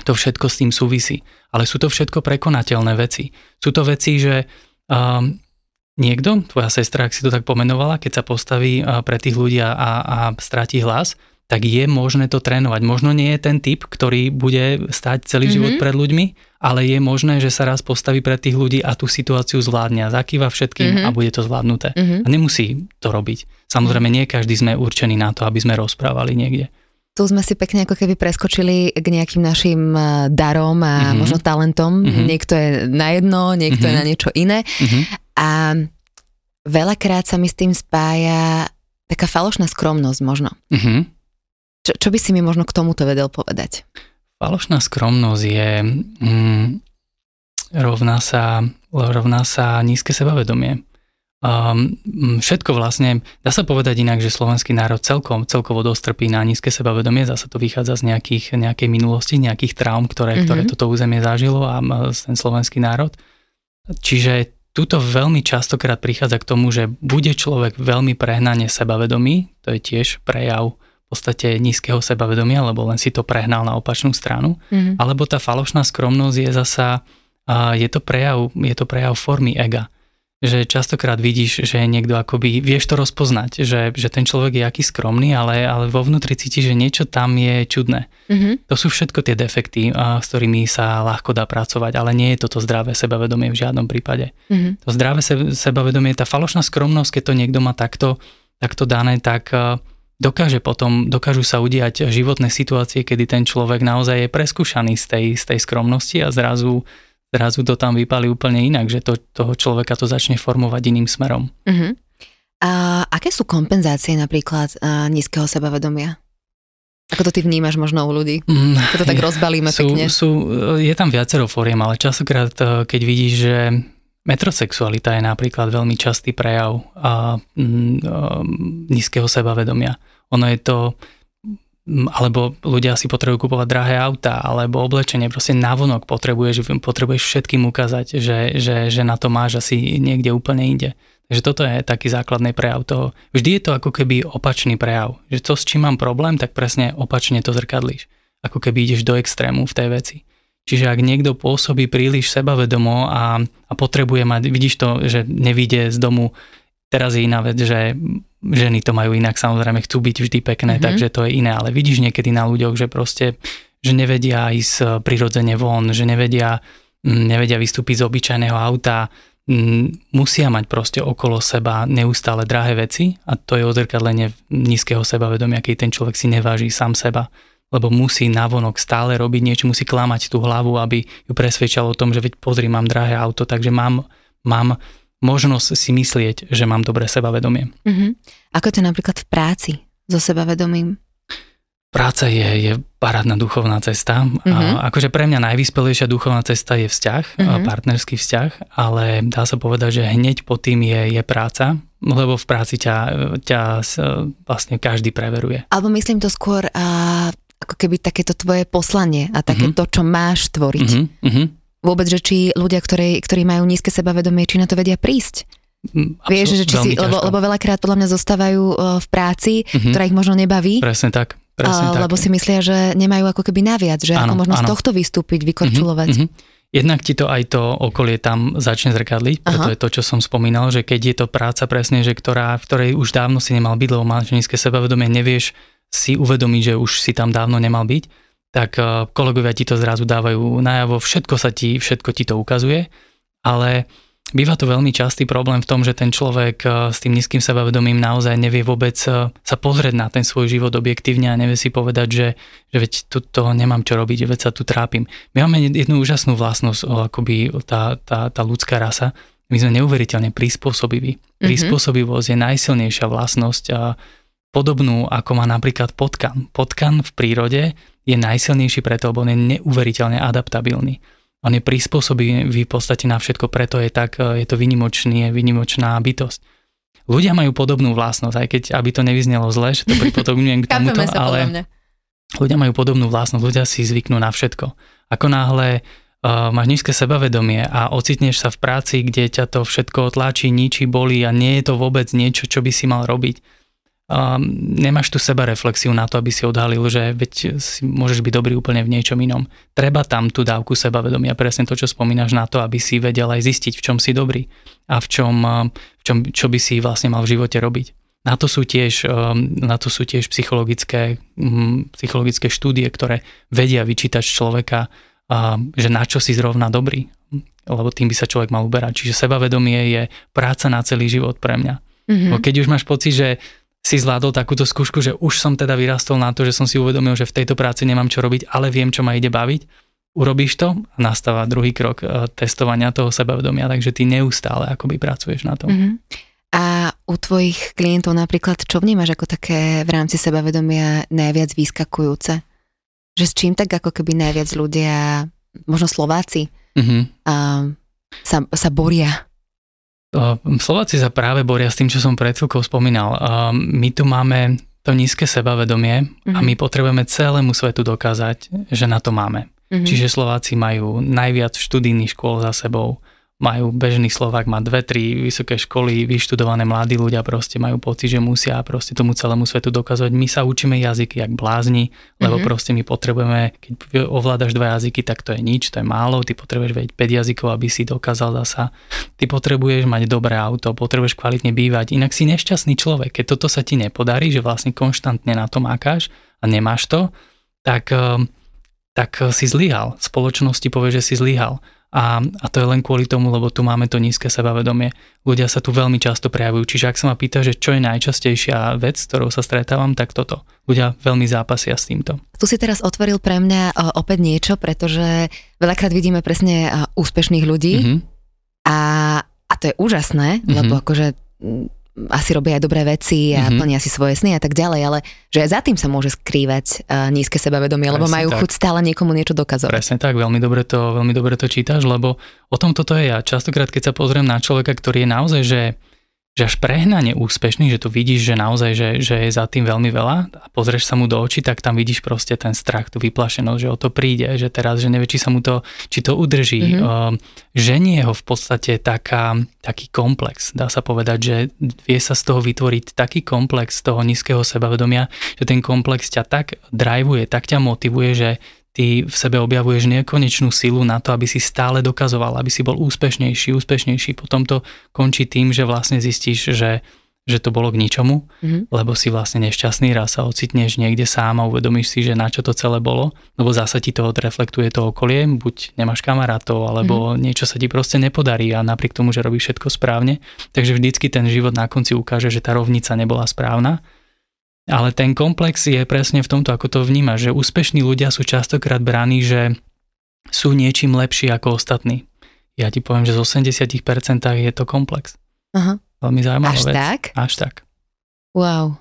to všetko s tým súvisí. Ale sú to všetko prekonateľné veci. Sú to veci, že Um, niekto, tvoja sestra, ak si to tak pomenovala, keď sa postaví pre tých ľudí a, a stratí hlas, tak je možné to trénovať. Možno nie je ten typ, ktorý bude stať celý mm-hmm. život pred ľuďmi, ale je možné, že sa raz postaví pred tých ľudí a tú situáciu zvládne a zakýva všetkým mm-hmm. a bude to zvládnuté. Mm-hmm. A nemusí to robiť. Samozrejme, nie každý sme určení na to, aby sme rozprávali niekde tu sme si pekne ako keby preskočili k nejakým našim e, darom a mm-hmm. možno talentom. Mm-hmm. Niekto je na jedno, niekto mm-hmm. je na mhm. niečo iné. Mm-hmm. A veľakrát sa mi s tým spája taká falošná skromnosť možno. Mm-hmm. Čo, čo by si mi možno k tomuto vedel povedať? Falošná skromnosť je mm, rovná, sa, rovná sa nízke sebavedomie. Um, všetko vlastne, dá sa povedať inak, že slovenský národ celkom, celkovo dostrpí na nízke sebavedomie, zase to vychádza z nejakých, nejakej minulosti, nejakých traum, ktoré, mm-hmm. ktoré toto územie zažilo a ten slovenský národ. Čiže tuto veľmi častokrát prichádza k tomu, že bude človek veľmi prehnane sebavedomý, to je tiež prejav podstate nízkeho sebavedomia, lebo len si to prehnal na opačnú stranu, mm-hmm. alebo tá falošná skromnosť je zasa, je to prejav, je to prejav formy ega že častokrát vidíš, že niekto akoby, vieš to rozpoznať, že, že ten človek je aký skromný, ale, ale vo vnútri cítiš, že niečo tam je čudné. Mm-hmm. To sú všetko tie defekty, a, s ktorými sa ľahko dá pracovať, ale nie je toto zdravé sebavedomie v žiadnom prípade. Mm-hmm. To zdravé sebavedomie, tá falošná skromnosť, keď to niekto má takto, takto dané, tak dokáže potom, dokážu sa udiať životné situácie, kedy ten človek naozaj je preskúšaný z tej, z tej skromnosti a zrazu zrazu to tam vypali úplne inak, že to, toho človeka to začne formovať iným smerom. Uh-huh. A aké sú kompenzácie napríklad uh, nízkeho sebavedomia? Ako to ty vnímaš možno u ľudí? Mm, Keď to tak (laughs) rozbalíme sú, pekne. Sú, je tam viacero fóriem, ale časokrát, e, keď vidíš, že metrosexualita je napríklad veľmi častý prejav a, mm, nízkeho sebavedomia. Ono je to, alebo ľudia si potrebujú kupovať drahé auta, alebo oblečenie, proste navonok potrebuješ, potrebuješ všetkým ukázať, že, že, že na to máš asi niekde úplne inde. Takže toto je taký základný prejav toho. Vždy je to ako keby opačný prejav. Že to, s čím mám problém, tak presne opačne to zrkadlíš. Ako keby ideš do extrému v tej veci. Čiže ak niekto pôsobí príliš sebavedomo a, a potrebuje mať, vidíš to, že nevíde z domu, teraz je iná vec, že ženy to majú inak, samozrejme chcú byť vždy pekné, mm-hmm. takže to je iné, ale vidíš niekedy na ľuďoch, že proste že nevedia ísť prirodzene von, že nevedia, nevedia vystúpiť z obyčajného auta, musia mať proste okolo seba neustále drahé veci a to je odzrkadlenie nízkeho sebavedomia, keď ten človek si neváži sám seba lebo musí navonok stále robiť niečo, musí klamať tú hlavu, aby ju presvedčal o tom, že veď pozri, mám drahé auto, takže mám, mám možnosť si myslieť, že mám dobré sebavedomie. Uh-huh. Ako to napríklad v práci so sebavedomím? Práca je, je parádna duchovná cesta. Uh-huh. A akože pre mňa najvyspelejšia duchovná cesta je vzťah, uh-huh. partnerský vzťah, ale dá sa povedať, že hneď po tým je, je práca, lebo v práci ťa, ťa vlastne každý preveruje. Alebo myslím to skôr a, ako keby takéto tvoje poslanie a také uh-huh. to, čo máš tvoriť. Uh-huh. Vôbec, že či ľudia, ktorí, ktorí majú nízke sebavedomie, či na to vedia prísť. Mm, absolut, Vieš, že či si, lebo, lebo veľakrát podľa mňa zostávajú e, v práci, uh-huh. ktorá ich možno nebaví. Presne tak. Presne lebo tak. si myslia, že nemajú ako keby naviac, že áno, ako možno áno. z tohto vystúpiť, vykorčulovať. Uh-huh, uh-huh. Jednak ti to aj to okolie tam začne zrkadliť, preto Aha. je to, čo som spomínal, že keď je to práca presne, že ktorá, v ktorej už dávno si nemal byť, lebo máš nízke sebavedomie, nevieš si uvedomiť, že už si tam dávno nemal byť, tak eh, kolegovia ti to zrazu dávajú najavo, všetko sa ti, všetko ti to ukazuje, ale Býva to veľmi častý problém v tom, že ten človek eh, s tým nízkym sebavedomím naozaj nevie vôbec eh, sa pozrieť na ten svoj život objektívne a nevie si povedať, že, že veď tu toho nemám čo robiť, veď sa tu trápim. My máme jednu úžasnú vlastnosť, akoby tá, tá, tá ľudská rasa. My sme neuveriteľne prispôsobiví. Mm-hmm. Prispôsobivosť je najsilnejšia vlastnosť a podobnú ako má napríklad potkan. Potkan v prírode je najsilnejší preto, lebo on je neuveriteľne adaptabilný on je prispôsobivý v podstate na všetko, preto je tak, je to vynimočný, je vynimočná bytosť. Ľudia majú podobnú vlastnosť, aj keď, aby to nevyznelo zle, že to pripodobňujem k (laughs) tomuto, ale ľudia majú podobnú vlastnosť, ľudia si zvyknú na všetko. Ako náhle uh, máš nízke sebavedomie a ocitneš sa v práci, kde ťa to všetko tlačí, ničí, bolí a nie je to vôbec niečo, čo by si mal robiť, um, nemáš tu seba reflexiu na to, aby si odhalil, že veď si môžeš byť dobrý úplne v niečom inom. Treba tam tú dávku sebavedomia, presne to, čo spomínaš na to, aby si vedel aj zistiť, v čom si dobrý a v čom, v čom čo by si vlastne mal v živote robiť. Na to sú tiež, na to sú tiež psychologické, hm, psychologické štúdie, ktoré vedia vyčítať človeka, že na čo si zrovna dobrý, lebo tým by sa človek mal uberať. Čiže sebavedomie je práca na celý život pre mňa. Mm-hmm. Keď už máš pocit, že si zvládol takúto skúšku, že už som teda vyrastol na to, že som si uvedomil, že v tejto práci nemám čo robiť, ale viem, čo ma ide baviť. Urobíš to a nastáva druhý krok e, testovania toho sebavedomia, takže ty neustále akoby pracuješ na tom. Mm-hmm. A u tvojich klientov napríklad, čo vnímaš ako také v rámci sebavedomia najviac vyskakujúce? Že s čím tak ako keby najviac ľudia, možno Slováci, mm-hmm. a, sa, sa boria? Slováci sa práve boria s tým, čo som pred chvíľkou spomínal. My tu máme to nízke sebavedomie mm-hmm. a my mhm. potrebujeme celému svetu dokázať, že na to máme. Mm-hmm. Čiže Slováci majú najviac študijných škôl za sebou, majú bežný Slovák, má dve, tri vysoké školy, vyštudované mladí ľudia proste majú pocit, že musia proste tomu celému svetu dokazovať. My sa učíme jazyky jak blázni, lebo mm-hmm. proste my potrebujeme, keď ovládaš dva jazyky, tak to je nič, to je málo, ty potrebuješ vedieť 5 jazykov, aby si dokázal zasa. Ty potrebuješ mať dobré auto, potrebuješ kvalitne bývať, inak si nešťastný človek. Keď toto sa ti nepodarí, že vlastne konštantne na to mákáš a nemáš to, tak, eh, tak si zlyhal. Spoločnosti povie, že si zlyhal. A, a to je len kvôli tomu, lebo tu máme to nízke sebavedomie. Ľudia sa tu veľmi často prejavujú. Čiže ak sa ma pýta, že čo je najčastejšia vec, s ktorou sa stretávam, tak toto. Ľudia veľmi zápasia s týmto. Tu si teraz otvoril pre mňa opäť niečo, pretože veľakrát vidíme presne úspešných ľudí mm-hmm. a, a to je úžasné, mm-hmm. lebo akože asi robia aj dobré veci a mm-hmm. plnia si svoje sny a tak ďalej, ale že aj za tým sa môže skrývať uh, nízke sebavedomie, Presne lebo majú tak. chuť stále niekomu niečo dokazovať. Presne tak, veľmi dobre to, veľmi dobre to čítaš, lebo o tom toto je ja. Častokrát, keď sa pozriem na človeka, ktorý je naozaj, že že až prehnane úspešný, že tu vidíš, že naozaj, že, že je za tým veľmi veľa a pozrieš sa mu do očí, tak tam vidíš proste ten strach, tú vyplašenosť, že o to príde, že teraz, že nevie, či sa mu to, či to udrží. Mm-hmm. Ženie ho v podstate taká, taký komplex, dá sa povedať, že vie sa z toho vytvoriť taký komplex toho nízkeho sebavedomia, že ten komplex ťa tak drivuje, tak ťa motivuje, že ty v sebe objavuješ nekonečnú silu na to, aby si stále dokazoval, aby si bol úspešnejší, úspešnejší. Potom to končí tým, že vlastne zistíš, že, že to bolo k ničomu, mm-hmm. lebo si vlastne nešťastný, raz sa ocitneš niekde sám a uvedomíš si, že na čo to celé bolo, lebo zasa ti to odreflektuje to okolie, buď nemáš kamarátov, alebo mm-hmm. niečo sa ti proste nepodarí a napriek tomu, že robíš všetko správne, takže vždycky ten život na konci ukáže, že tá rovnica nebola správna. Ale ten komplex je presne v tomto, ako to vníma, že úspešní ľudia sú častokrát bráni, že sú niečím lepší ako ostatní. Ja ti poviem, že z 80% je to komplex. Aha. Veľmi zaujímavá Až vec. tak? Až tak. Wow.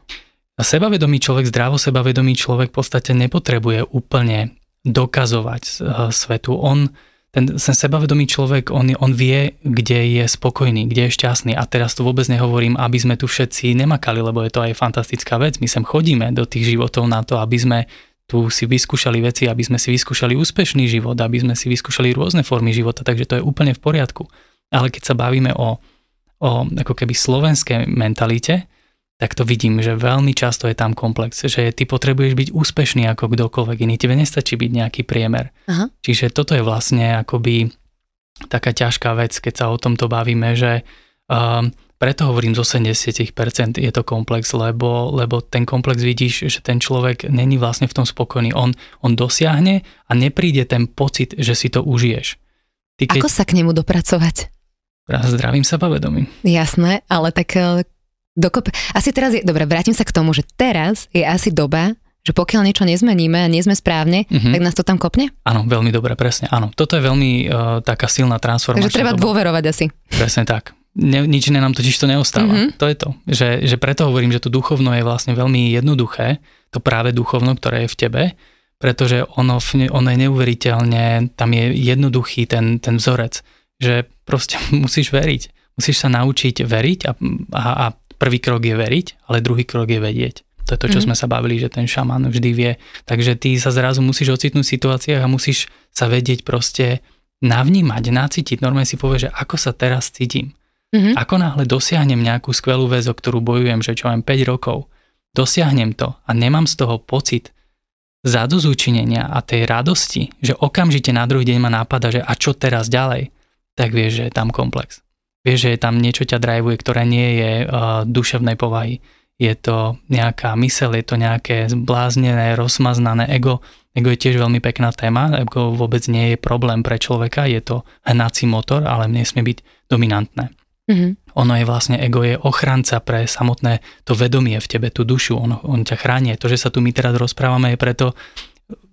A sebavedomý človek, zdravo sebavedomý človek v podstate nepotrebuje úplne dokazovať uh, svetu. On, ten, ten sebavedomý človek, on, on vie, kde je spokojný, kde je šťastný. A teraz tu vôbec nehovorím, aby sme tu všetci nemakali, lebo je to aj fantastická vec. My sem chodíme do tých životov na to, aby sme tu si vyskúšali veci, aby sme si vyskúšali úspešný život, aby sme si vyskúšali rôzne formy života, takže to je úplne v poriadku. Ale keď sa bavíme o, o ako keby slovenskej mentalite, tak to vidím, že veľmi často je tam komplex, že ty potrebuješ byť úspešný ako kdokoľvek iný, tebe nestačí byť nejaký priemer. Aha. Čiže toto je vlastne akoby taká ťažká vec, keď sa o tomto bavíme, že um, preto hovorím z 80% je to komplex, lebo, lebo ten komplex vidíš, že ten človek není vlastne v tom spokojný. On, on dosiahne a nepríde ten pocit, že si to užiješ. Ty keď... Ako sa k nemu dopracovať? Zdravím sa pavedomím. Jasné, ale tak e, dokop... Asi teraz je... Dobre, vrátim sa k tomu, že teraz je asi doba, že pokiaľ niečo nezmeníme a nie sme správne, uh-huh. tak nás to tam kopne? Áno, veľmi dobre, presne, áno. Toto je veľmi uh, taká silná transformácia. Takže treba doba. dôverovať asi. Presne tak ne, nič iné nám totiž to neostáva. Mm-hmm. To je to. Že, že preto hovorím, že to duchovno je vlastne veľmi jednoduché, to práve duchovno, ktoré je v tebe, pretože ono, ono je neuveriteľne, tam je jednoduchý ten, ten vzorec, že proste (laughs) musíš veriť. Musíš sa naučiť veriť a, a, a prvý krok je veriť, ale druhý krok je vedieť. To je to, čo mm-hmm. sme sa bavili, že ten šaman vždy vie. Takže ty sa zrazu musíš ocitnúť v situáciách a musíš sa vedieť proste navnímať, nacítiť. Normálne si povie, že ako sa teraz cítim. Mm-hmm. Ako náhle dosiahnem nejakú skvelú vec, o ktorú bojujem, že čo mám 5 rokov, dosiahnem to a nemám z toho pocit zadozúčinenia a tej radosti, že okamžite na druhý deň ma nápada, že a čo teraz ďalej, tak vieš, že je tam komplex. Vieš, že tam niečo ťa drivuje, ktoré nie je uh, duševnej povahy. Je to nejaká mysel, je to nejaké zbláznené, rozmaznané ego. Ego je tiež veľmi pekná téma, ego vôbec nie je problém pre človeka, je to hnací motor, ale nesmie byť dominantné. Mm-hmm. Ono je vlastne, ego je ochranca pre samotné to vedomie v tebe, tú dušu, on, on ťa chráni. To, že sa tu my teraz rozprávame je preto,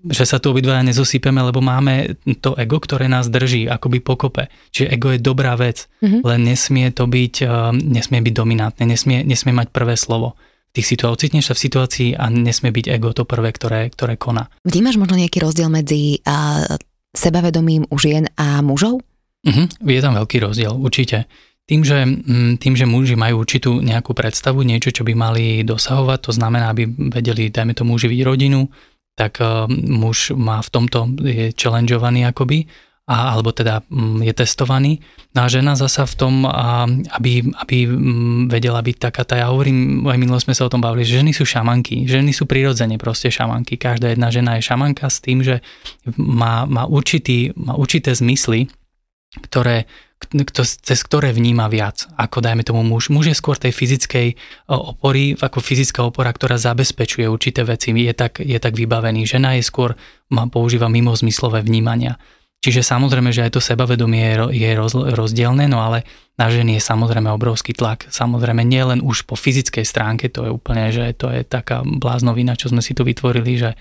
že sa tu obidvaja nezosýpeme, lebo máme to ego, ktoré nás drží akoby pokope. Čiže ego je dobrá vec, mm-hmm. len nesmie to byť, um, nesmie byť dominantné, nesmie, nesmie mať prvé slovo. Tých situácií, ocitneš sa v situácii a nesmie byť ego to prvé, ktoré, ktoré koná. Vnímaš možno nejaký rozdiel medzi uh, sebavedomím u žien a mužov? Uh-huh, je tam veľký rozdiel, určite. Tým že, mm, tým, že muži majú určitú nejakú predstavu, niečo, čo by mali dosahovať, to znamená, aby vedeli, dajme tomu, uživiť rodinu, tak uh, muž má v tomto, je challengeovaný akoby, a, alebo teda um, je testovaný. No a žena zasa v tom, uh, aby, aby um, vedela byť taká, tá, ja hovorím, aj minulo sme sa o tom bavili, že ženy sú šamanky, ženy sú prirodzene proste šamanky. Každá jedna žena je šamanka s tým, že má, má, určitý, má určité zmysly, ktoré, cez ktoré vníma viac, ako dajme tomu muž. Muž je skôr tej fyzickej opory, ako fyzická opora, ktorá zabezpečuje určité veci, je tak, je tak vybavený. Žena je skôr, má, používa mimozmyslové vnímania. Čiže samozrejme, že aj to sebavedomie je, roz, rozdielne, no ale na ženy je samozrejme obrovský tlak. Samozrejme nie len už po fyzickej stránke, to je úplne, že to je taká bláznovina, čo sme si tu vytvorili, že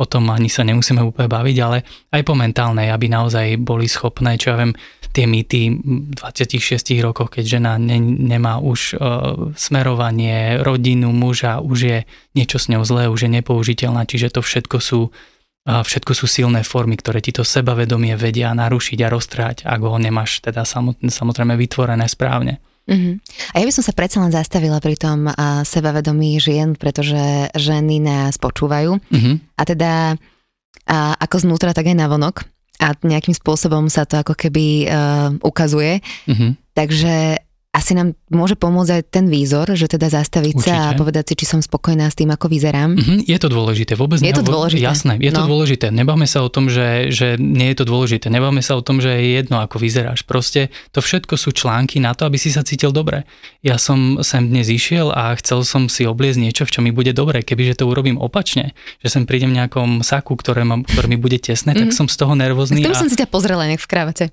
o tom ani sa nemusíme úplne baviť, ale aj po mentálnej, aby naozaj boli schopné, čo ja viem, tie mýty v 26 rokoch, keď žena ne, nemá už uh, smerovanie, rodinu, muža, už je niečo s ňou zlé, už je nepoužiteľná, čiže to všetko sú a všetko sú silné formy, ktoré ti to sebavedomie vedia narušiť a roztrhať, ak ho nemáš teda samozrejme vytvorené správne. Uh-huh. A ja by som sa predsa len zastavila pri tom uh, sebavedomí žien, pretože ženy nás počúvajú. Uh-huh. A teda uh, ako znútra, tak aj navonok. A nejakým spôsobom sa to ako keby uh, ukazuje. Uh-huh. Takže asi nám môže pomôcť aj ten výzor, že teda zastaviť Určite. sa a povedať si, či som spokojná s tým, ako vyzerám. Mm-hmm, je to dôležité, vôbec Je to dôležité. Jasné, je no. to dôležité. Nebáme sa o tom, že, že nie je to dôležité. Nebáme sa o tom, že je jedno, ako vyzeráš. Proste to všetko sú články na to, aby si sa cítil dobre. Ja som sem dnes išiel a chcel som si obliezť niečo, v čo mi bude dobre. Kebyže to urobím opačne, že sem prídem v nejakom saku, ktoré, ma, ktoré mi bude tesné, mm-hmm. tak mhm. som z toho nervózny. S a... som si ťa pozrela nejak v krávate.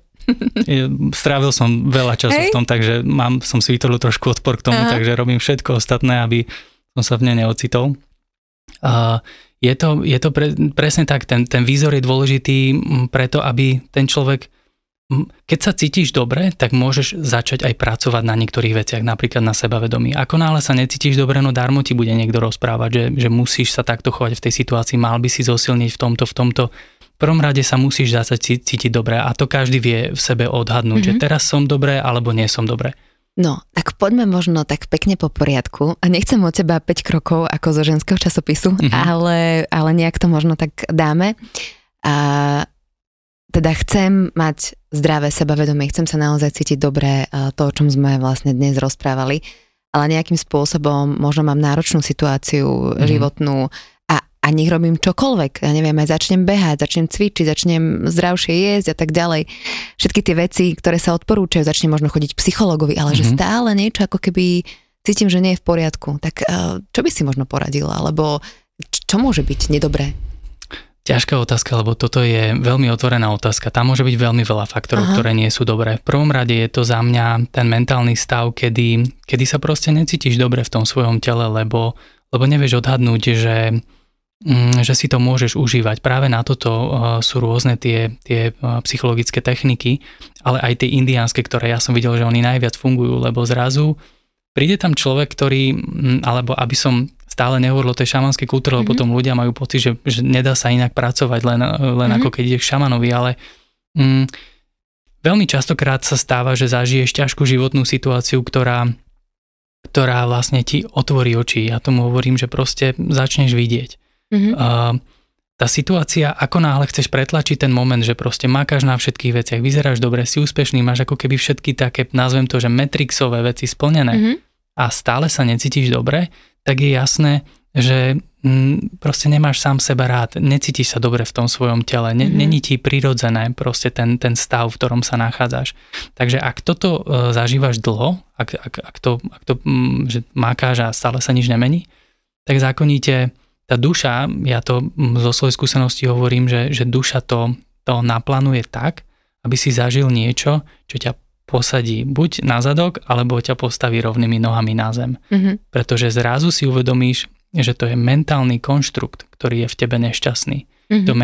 Strávil som veľa času Hej. v tom, takže mám, som si vytvoril trošku odpor k tomu, Aha. takže robím všetko ostatné, aby som sa v nej neocitol. Uh, je to, je to pre, presne tak, ten, ten výzor je dôležitý preto, aby ten človek, keď sa cítiš dobre, tak môžeš začať aj pracovať na niektorých veciach, napríklad na sebavedomí. Ako náhle sa necítiš dobre, no darmo ti bude niekto rozprávať, že, že musíš sa takto chovať v tej situácii, mal by si zosilniť v tomto, v tomto prvom rade sa musíš zase cítiť dobre a to každý vie v sebe odhadnúť, mm-hmm. že mhm. teraz som dobré alebo nie som dobré. No, tak poďme možno tak pekne po poriadku. A nechcem od teba 5 krokov ako zo ženského časopisu, mm-hmm. ale, ale nejak to možno tak dáme. A teda chcem mať zdravé sebavedomie, chcem sa naozaj cítiť dobre, to, o čom sme vlastne dnes rozprávali, ale nejakým spôsobom možno mám náročnú situáciu mm-hmm. životnú, a nech robím čokoľvek. Ja neviem, aj začnem behať, začnem cvičiť, začnem zdravšie jesť a tak ďalej. Všetky tie veci, ktoré sa odporúčajú, začnem možno chodiť psychologovi, ale mm-hmm. že mhm. stále niečo ako keby cítim, že nie je v poriadku. Tak eh, čo by si možno poradila? Alebo čo môže byť nedobré? Ťažká otázka, lebo toto je veľmi otvorená otázka. Tam môže byť veľmi veľa faktorov, Aha. ktoré nie sú dobré. V prvom rade je to za mňa ten mentálny stav, kedy, kedy sa proste necítiš dobre v tom svojom tele, lebo, lebo nevieš odhadnúť, že že si to môžeš užívať. Práve na toto uh, sú rôzne tie, tie uh, psychologické techniky, ale aj tie indiánske, ktoré ja som videl, že oni najviac fungujú, lebo zrazu príde tam človek, ktorý, mm, alebo aby som stále nehovoril o tej šamanskej kultúre, mm-hmm. lebo mhm. potom ľudia majú pocit, že, že nedá sa inak pracovať, len, len mm-hmm. ako keď ide k šamanovi, ale mm, veľmi častokrát sa stáva, že zažiješ ťažkú životnú situáciu, ktorá ktorá vlastne ti otvorí oči. Ja tomu hovorím, že proste začneš vidieť. Mm-hmm. Uh, tá situácia, ako náhle chceš pretlačiť ten moment, že proste makáš na všetkých veciach, vyzeráš dobre, si úspešný, máš ako keby všetky také, nazvem to, že metrixové veci splnené mm-hmm. a stále sa necítiš dobre, tak je jasné, že m, proste nemáš sám seba rád, necítiš sa dobre v tom svojom tele, ne, mm-hmm. není ti prirodzené proste ten, ten stav, v ktorom sa nachádzaš. Takže ak toto e, zažívaš dlho, ak, ak, ak to, ak to m, že makáš a stále sa nič nemení, tak zákonite tá duša, ja to zo svojej skúsenosti hovorím, že, že duša to, to naplánuje tak, aby si zažil niečo, čo ťa posadí buď na zadok, alebo ťa postaví rovnými nohami na zem. Mm-hmm. Pretože zrazu si uvedomíš, že to je mentálny konštrukt, ktorý je v tebe nešťastný. Mm-hmm. To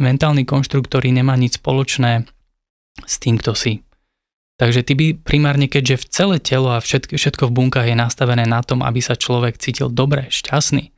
mentálny konštrukt, ktorý nemá nič spoločné s tým, kto si. Takže ty by primárne, keďže v celé telo a všetko, všetko v bunkách je nastavené na tom, aby sa človek cítil dobre, šťastný,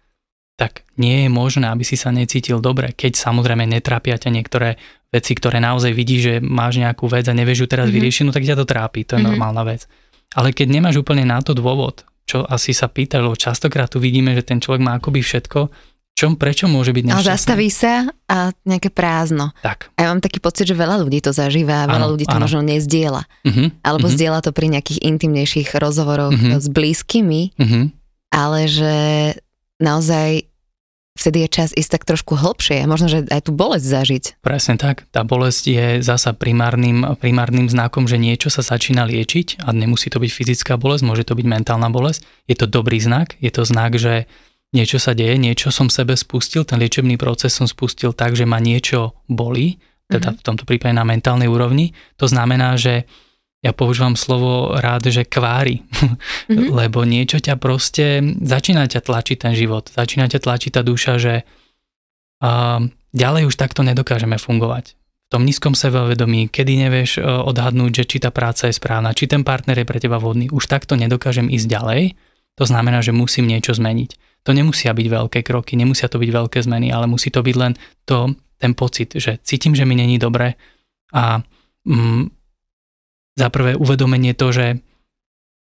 tak nie je možné, aby si sa necítil dobre, keď samozrejme netrápia ťa niektoré veci, ktoré naozaj vidíš, že máš nejakú vec a nevieš ju teraz mm-hmm. vyriešiť, no tak ťa to trápi, to je mm-hmm. normálna vec. Ale keď nemáš úplne na to dôvod, čo asi sa pýta, lebo častokrát tu vidíme, že ten človek má akoby všetko, čom, prečo môže byť nešťastný? Ale zastaví sa a nejaké prázdno. Tak. A ja mám taký pocit, že veľa ľudí to zažíva a veľa ano, ľudí to ano. možno nezdieľa. Uh-huh, Alebo uh-huh. zdieľa to pri nejakých intimnejších rozhovoroch uh-huh. s blízkymi, uh-huh. ale že naozaj vtedy je čas ísť tak trošku hlbšie a možno, že aj tú bolesť zažiť. Presne tak. Tá bolesť je zasa primárnym, primárnym znakom, že niečo sa začína liečiť a nemusí to byť fyzická bolesť, môže to byť mentálna bolesť. Je to dobrý znak, je to znak, že niečo sa deje, niečo som sebe spustil, ten liečebný proces som spustil tak, že ma niečo bolí, teda mm-hmm. v tomto prípade na mentálnej úrovni. To znamená, že ja používam slovo rád, že kvári, mm-hmm. (laughs) lebo niečo ťa proste, začína ťa tlačiť ten život, začína ťa tlačiť tá duša, že uh, ďalej už takto nedokážeme fungovať. V tom nízkom sebavedomí, kedy nevieš uh, odhadnúť, že či tá práca je správna, či ten partner je pre teba vhodný, už takto nedokážem ísť ďalej, to znamená, že musím niečo zmeniť. To nemusia byť veľké kroky, nemusia to byť veľké zmeny, ale musí to byť len to, ten pocit, že cítim, že mi není dobre a mm, za prvé uvedomenie to, že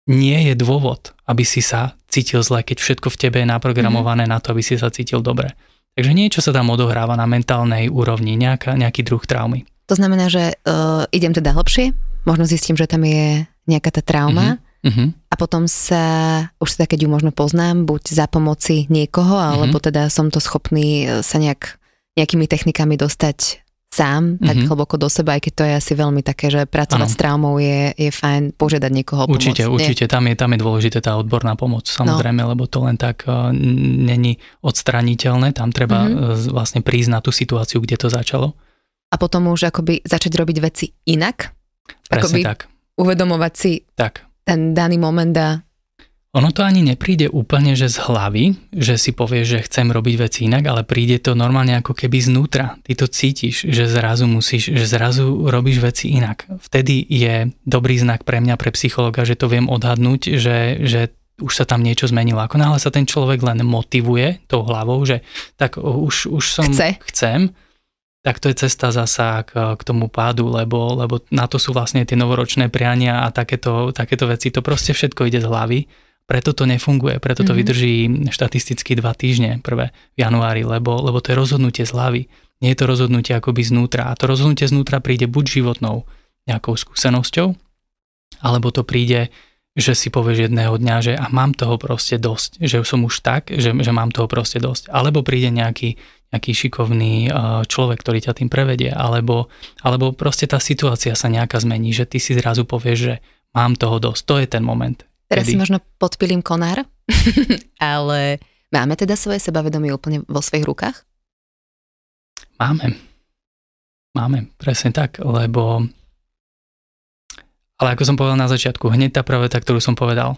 nie je dôvod, aby si sa cítil zle, keď všetko v tebe je naprogramované mm-hmm. na to, aby si sa cítil dobre. Takže niečo sa tam odohráva na mentálnej úrovni, nejaká, nejaký druh traumy. To znamená, že uh, idem teda hlbšie, možno zistím, že tam je nejaká tá trauma. Uh-huh. a potom sa, už sa keď ju možno poznám, buď za pomoci niekoho, alebo teda som to schopný e, sa nejak, nejakými technikami dostať sám, tak Mhm. hlboko do seba, aj keď to je asi veľmi také, že pracovať Áno. s traumou je, je fajn požiadať niekoho o pomoc. Určite, Nie? určite. Tam je, tam je dôležité tá odborná pomoc, samozrejme, No. lebo to len tak uh, není odstraniteľné. Tam treba Mhm. uh, vlastne prísť na tú situáciu, kde to začalo. A potom už akoby začať robiť veci inak, Presne Akoby- tak. uvedomovať si Tak. ten daný moment a Ono to ani nepríde úplne, že z hlavy, že si povieš, že chcem robiť veci inak, ale príde to normálne ako keby znútra. Ty to cítiš, že zrazu musíš, že zrazu robíš veci inak. Vtedy je dobrý znak pre mňa, pre psychologa, že to viem odhadnúť, že, že už sa tam niečo zmenilo. Ako náhle sa ten človek len motivuje tou hlavou, že tak už, už som Chce. chcem, tak to je cesta zasa k, k tomu pádu, lebo, lebo na to sú vlastne tie novoročné priania a takéto, takéto veci. To proste všetko ide z hlavy. Preto to nefunguje, preto to Mhm. vydrží štatisticky dva týždne prvé v januári, lebo, lebo to je rozhodnutie z hlavy. Nie je to rozhodnutie akoby znútra. A to rozhodnutie znútra príde buď životnou nejakou skúsenosťou, alebo to príde, že si povieš jedného dňa, že a mám toho proste dosť, že som už tak, že, že mám toho proste dosť. Alebo príde nejaký, nejaký šikovný uh, človek, ktorý ťa tým prevedie, alebo, alebo proste tá situácia sa nejaká zmení, že ty si zrazu povieš, že mám toho dosť. To je ten moment. Teraz Kedy? si možno podpilím konár, (laughs) ale máme teda svoje sebavedomie úplne vo svojich rukách? Máme. Máme, presne tak, lebo ale ako som povedal na začiatku, hneď tá prvá veta, ktorú som povedal,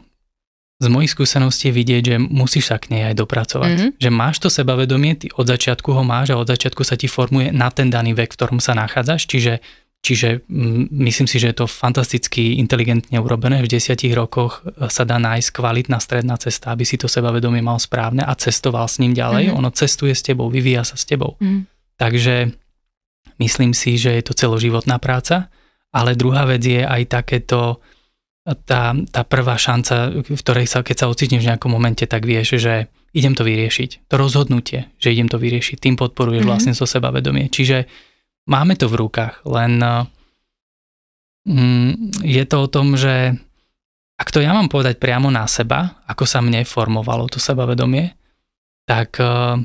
z mojich skúseností je vidieť, že musíš sa k nej aj dopracovať. Mhm. Že máš to sebavedomie, ty od začiatku ho máš a od začiatku sa ti formuje na ten daný vek, v ktorom sa nachádzaš, čiže Čiže mm, myslím si, že je to fantasticky inteligentne urobené. V desiatich rokoch e, sa dá nájsť kvalitná stredná cesta, aby si to sebavedomie mal správne a cestoval s ním ďalej. Mhm. Ono cestuje s tebou, vyvíja sa s tebou. Mm. Takže myslím si, že je to celoživotná práca, ale druhá vec je aj takéto, tá, tá prvá šanca, v ktorej sa, keď sa ocitneš v nejakom momente, tak vieš, že idem to vyriešiť. To rozhodnutie, že idem to vyriešiť, tým podporuješ Mhm. vlastne so sebavedomie. Čiže máme to v rukách, len mm, je to o tom, že ak to ja mám povedať priamo na seba, ako sa mne formovalo to sebavedomie, tak eh,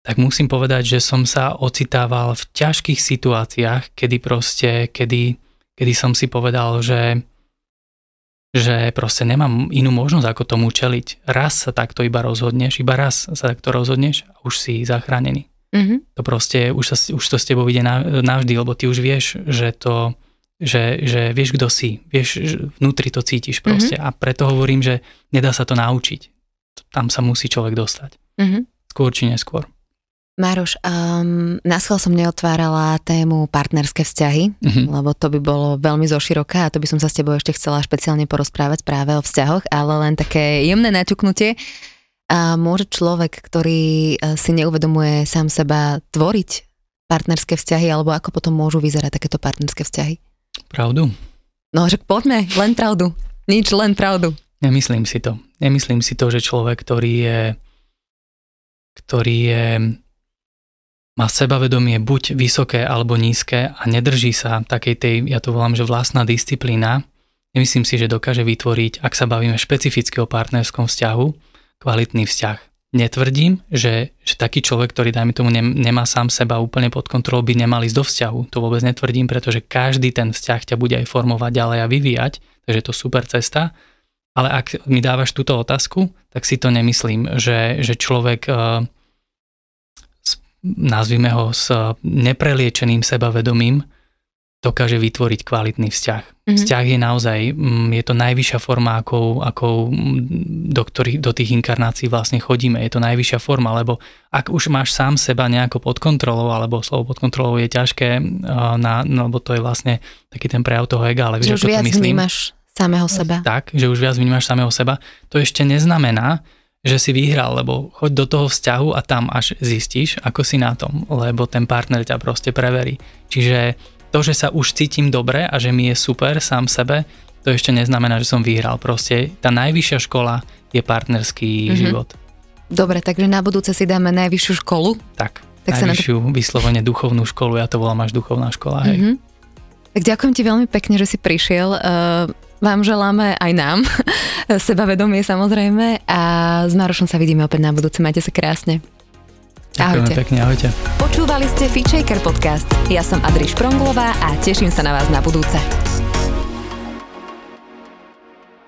tak musím povedať, že som sa ocitával v ťažkých situáciách, kedy proste, kedy, kedy som si povedal, že že proste nemám inú možnosť, ako tomu čeliť. Raz sa takto iba rozhodneš, iba raz sa takto rozhodneš a už si zachránený. Mm-hmm. To proste, už, sa, už to s tebou ide na, navždy, lebo ty už vieš, že to, že, že vieš, kto si, vieš, že vnútri to cítiš proste a preto hovorím, že nedá sa to naučiť. Tam sa musí človek dostať. Mm-hmm. Skôr či neskôr. Mároš, um, na schvál som neotvárala tému partnerské vzťahy, Mhm. lebo to by bolo veľmi zoširoké a to by som sa s tebou ešte chcela špeciálne porozprávať práve o vzťahoch, ale len také jemné naťuknutie. A môže človek, ktorý eh, si neuvedomuje sám seba, tvoriť partnerské vzťahy, alebo ako potom môžu vyzerať takéto partnerské vzťahy? Pravdu? No, že poďme, len pravdu. Nič, len pravdu. Nemyslím si to. Nemyslím si to, že človek, ktorý je, ktorý je, má sebavedomie buď vysoké alebo nízke a nedrží sa takej tej, ja to volám, že vlastná disciplína, nemyslím si, že dokáže vytvoriť, ak sa bavíme špecificky o partnerskom vzťahu, kvalitný vzťah. Netvrdím, že, že taký človek, ktorý dajme tomu nem- nemá sám seba úplne pod kontrolou, by nemal ísť do vzťahu. To vôbec netvrdím, pretože každý ten vzťah ťa bude aj formovať ďalej a vyvíjať, takže je to super cesta. Ale ak mi dávaš túto otázku, tak si to nemyslím, že, že človek, s- nazvime ho s nepreliečeným sebavedomím, dokáže vytvoriť kvalitný vzťah. Mhm. Vzťah je naozaj, mm, je to najvyššia forma, akou, akou mm, do, ktorých, do tých inkarnácií vlastne chodíme. Je to najvyššia forma, lebo ak už máš sám seba nejako pod kontrolou, alebo slovo pod kontrolou je ťažké, eh, na, no, lebo to je vlastne taký ten prejav toho ega, ale Že vieš, už viac myslím. vnímaš samého seba. Tak, že už viac vnímaš samého seba. To ešte neznamená, že si vyhral, lebo choď do toho vzťahu a tam až zistíš, ako si na tom, lebo ten partner ťa proste preverí. Čiže to, že sa už cítim dobre a že mi je super sám sebe, to ešte neznamená, že som vyhral. Proste tá najvyššia škola je partnerský Mhm. život. Dobre, takže na budúce si dáme najvyššiu školu. Tak, Tak sa na to- najvyššiu vyslovene duchovnú školu, ja to volám až duchovná škola. Hej. Mhm. Tak ďakujem ti veľmi pekne, že si prišiel. Uh, vám želáme aj nám. (laughs) Sebavedomie samozrejme a s Marošom sa vidíme opäť na budúce. Majte sa krásne. Ďakujeme pekne, ahojte. Počúvali ste Feature podcast. Ja som Adriš Pronglová a teším sa na vás na budúce.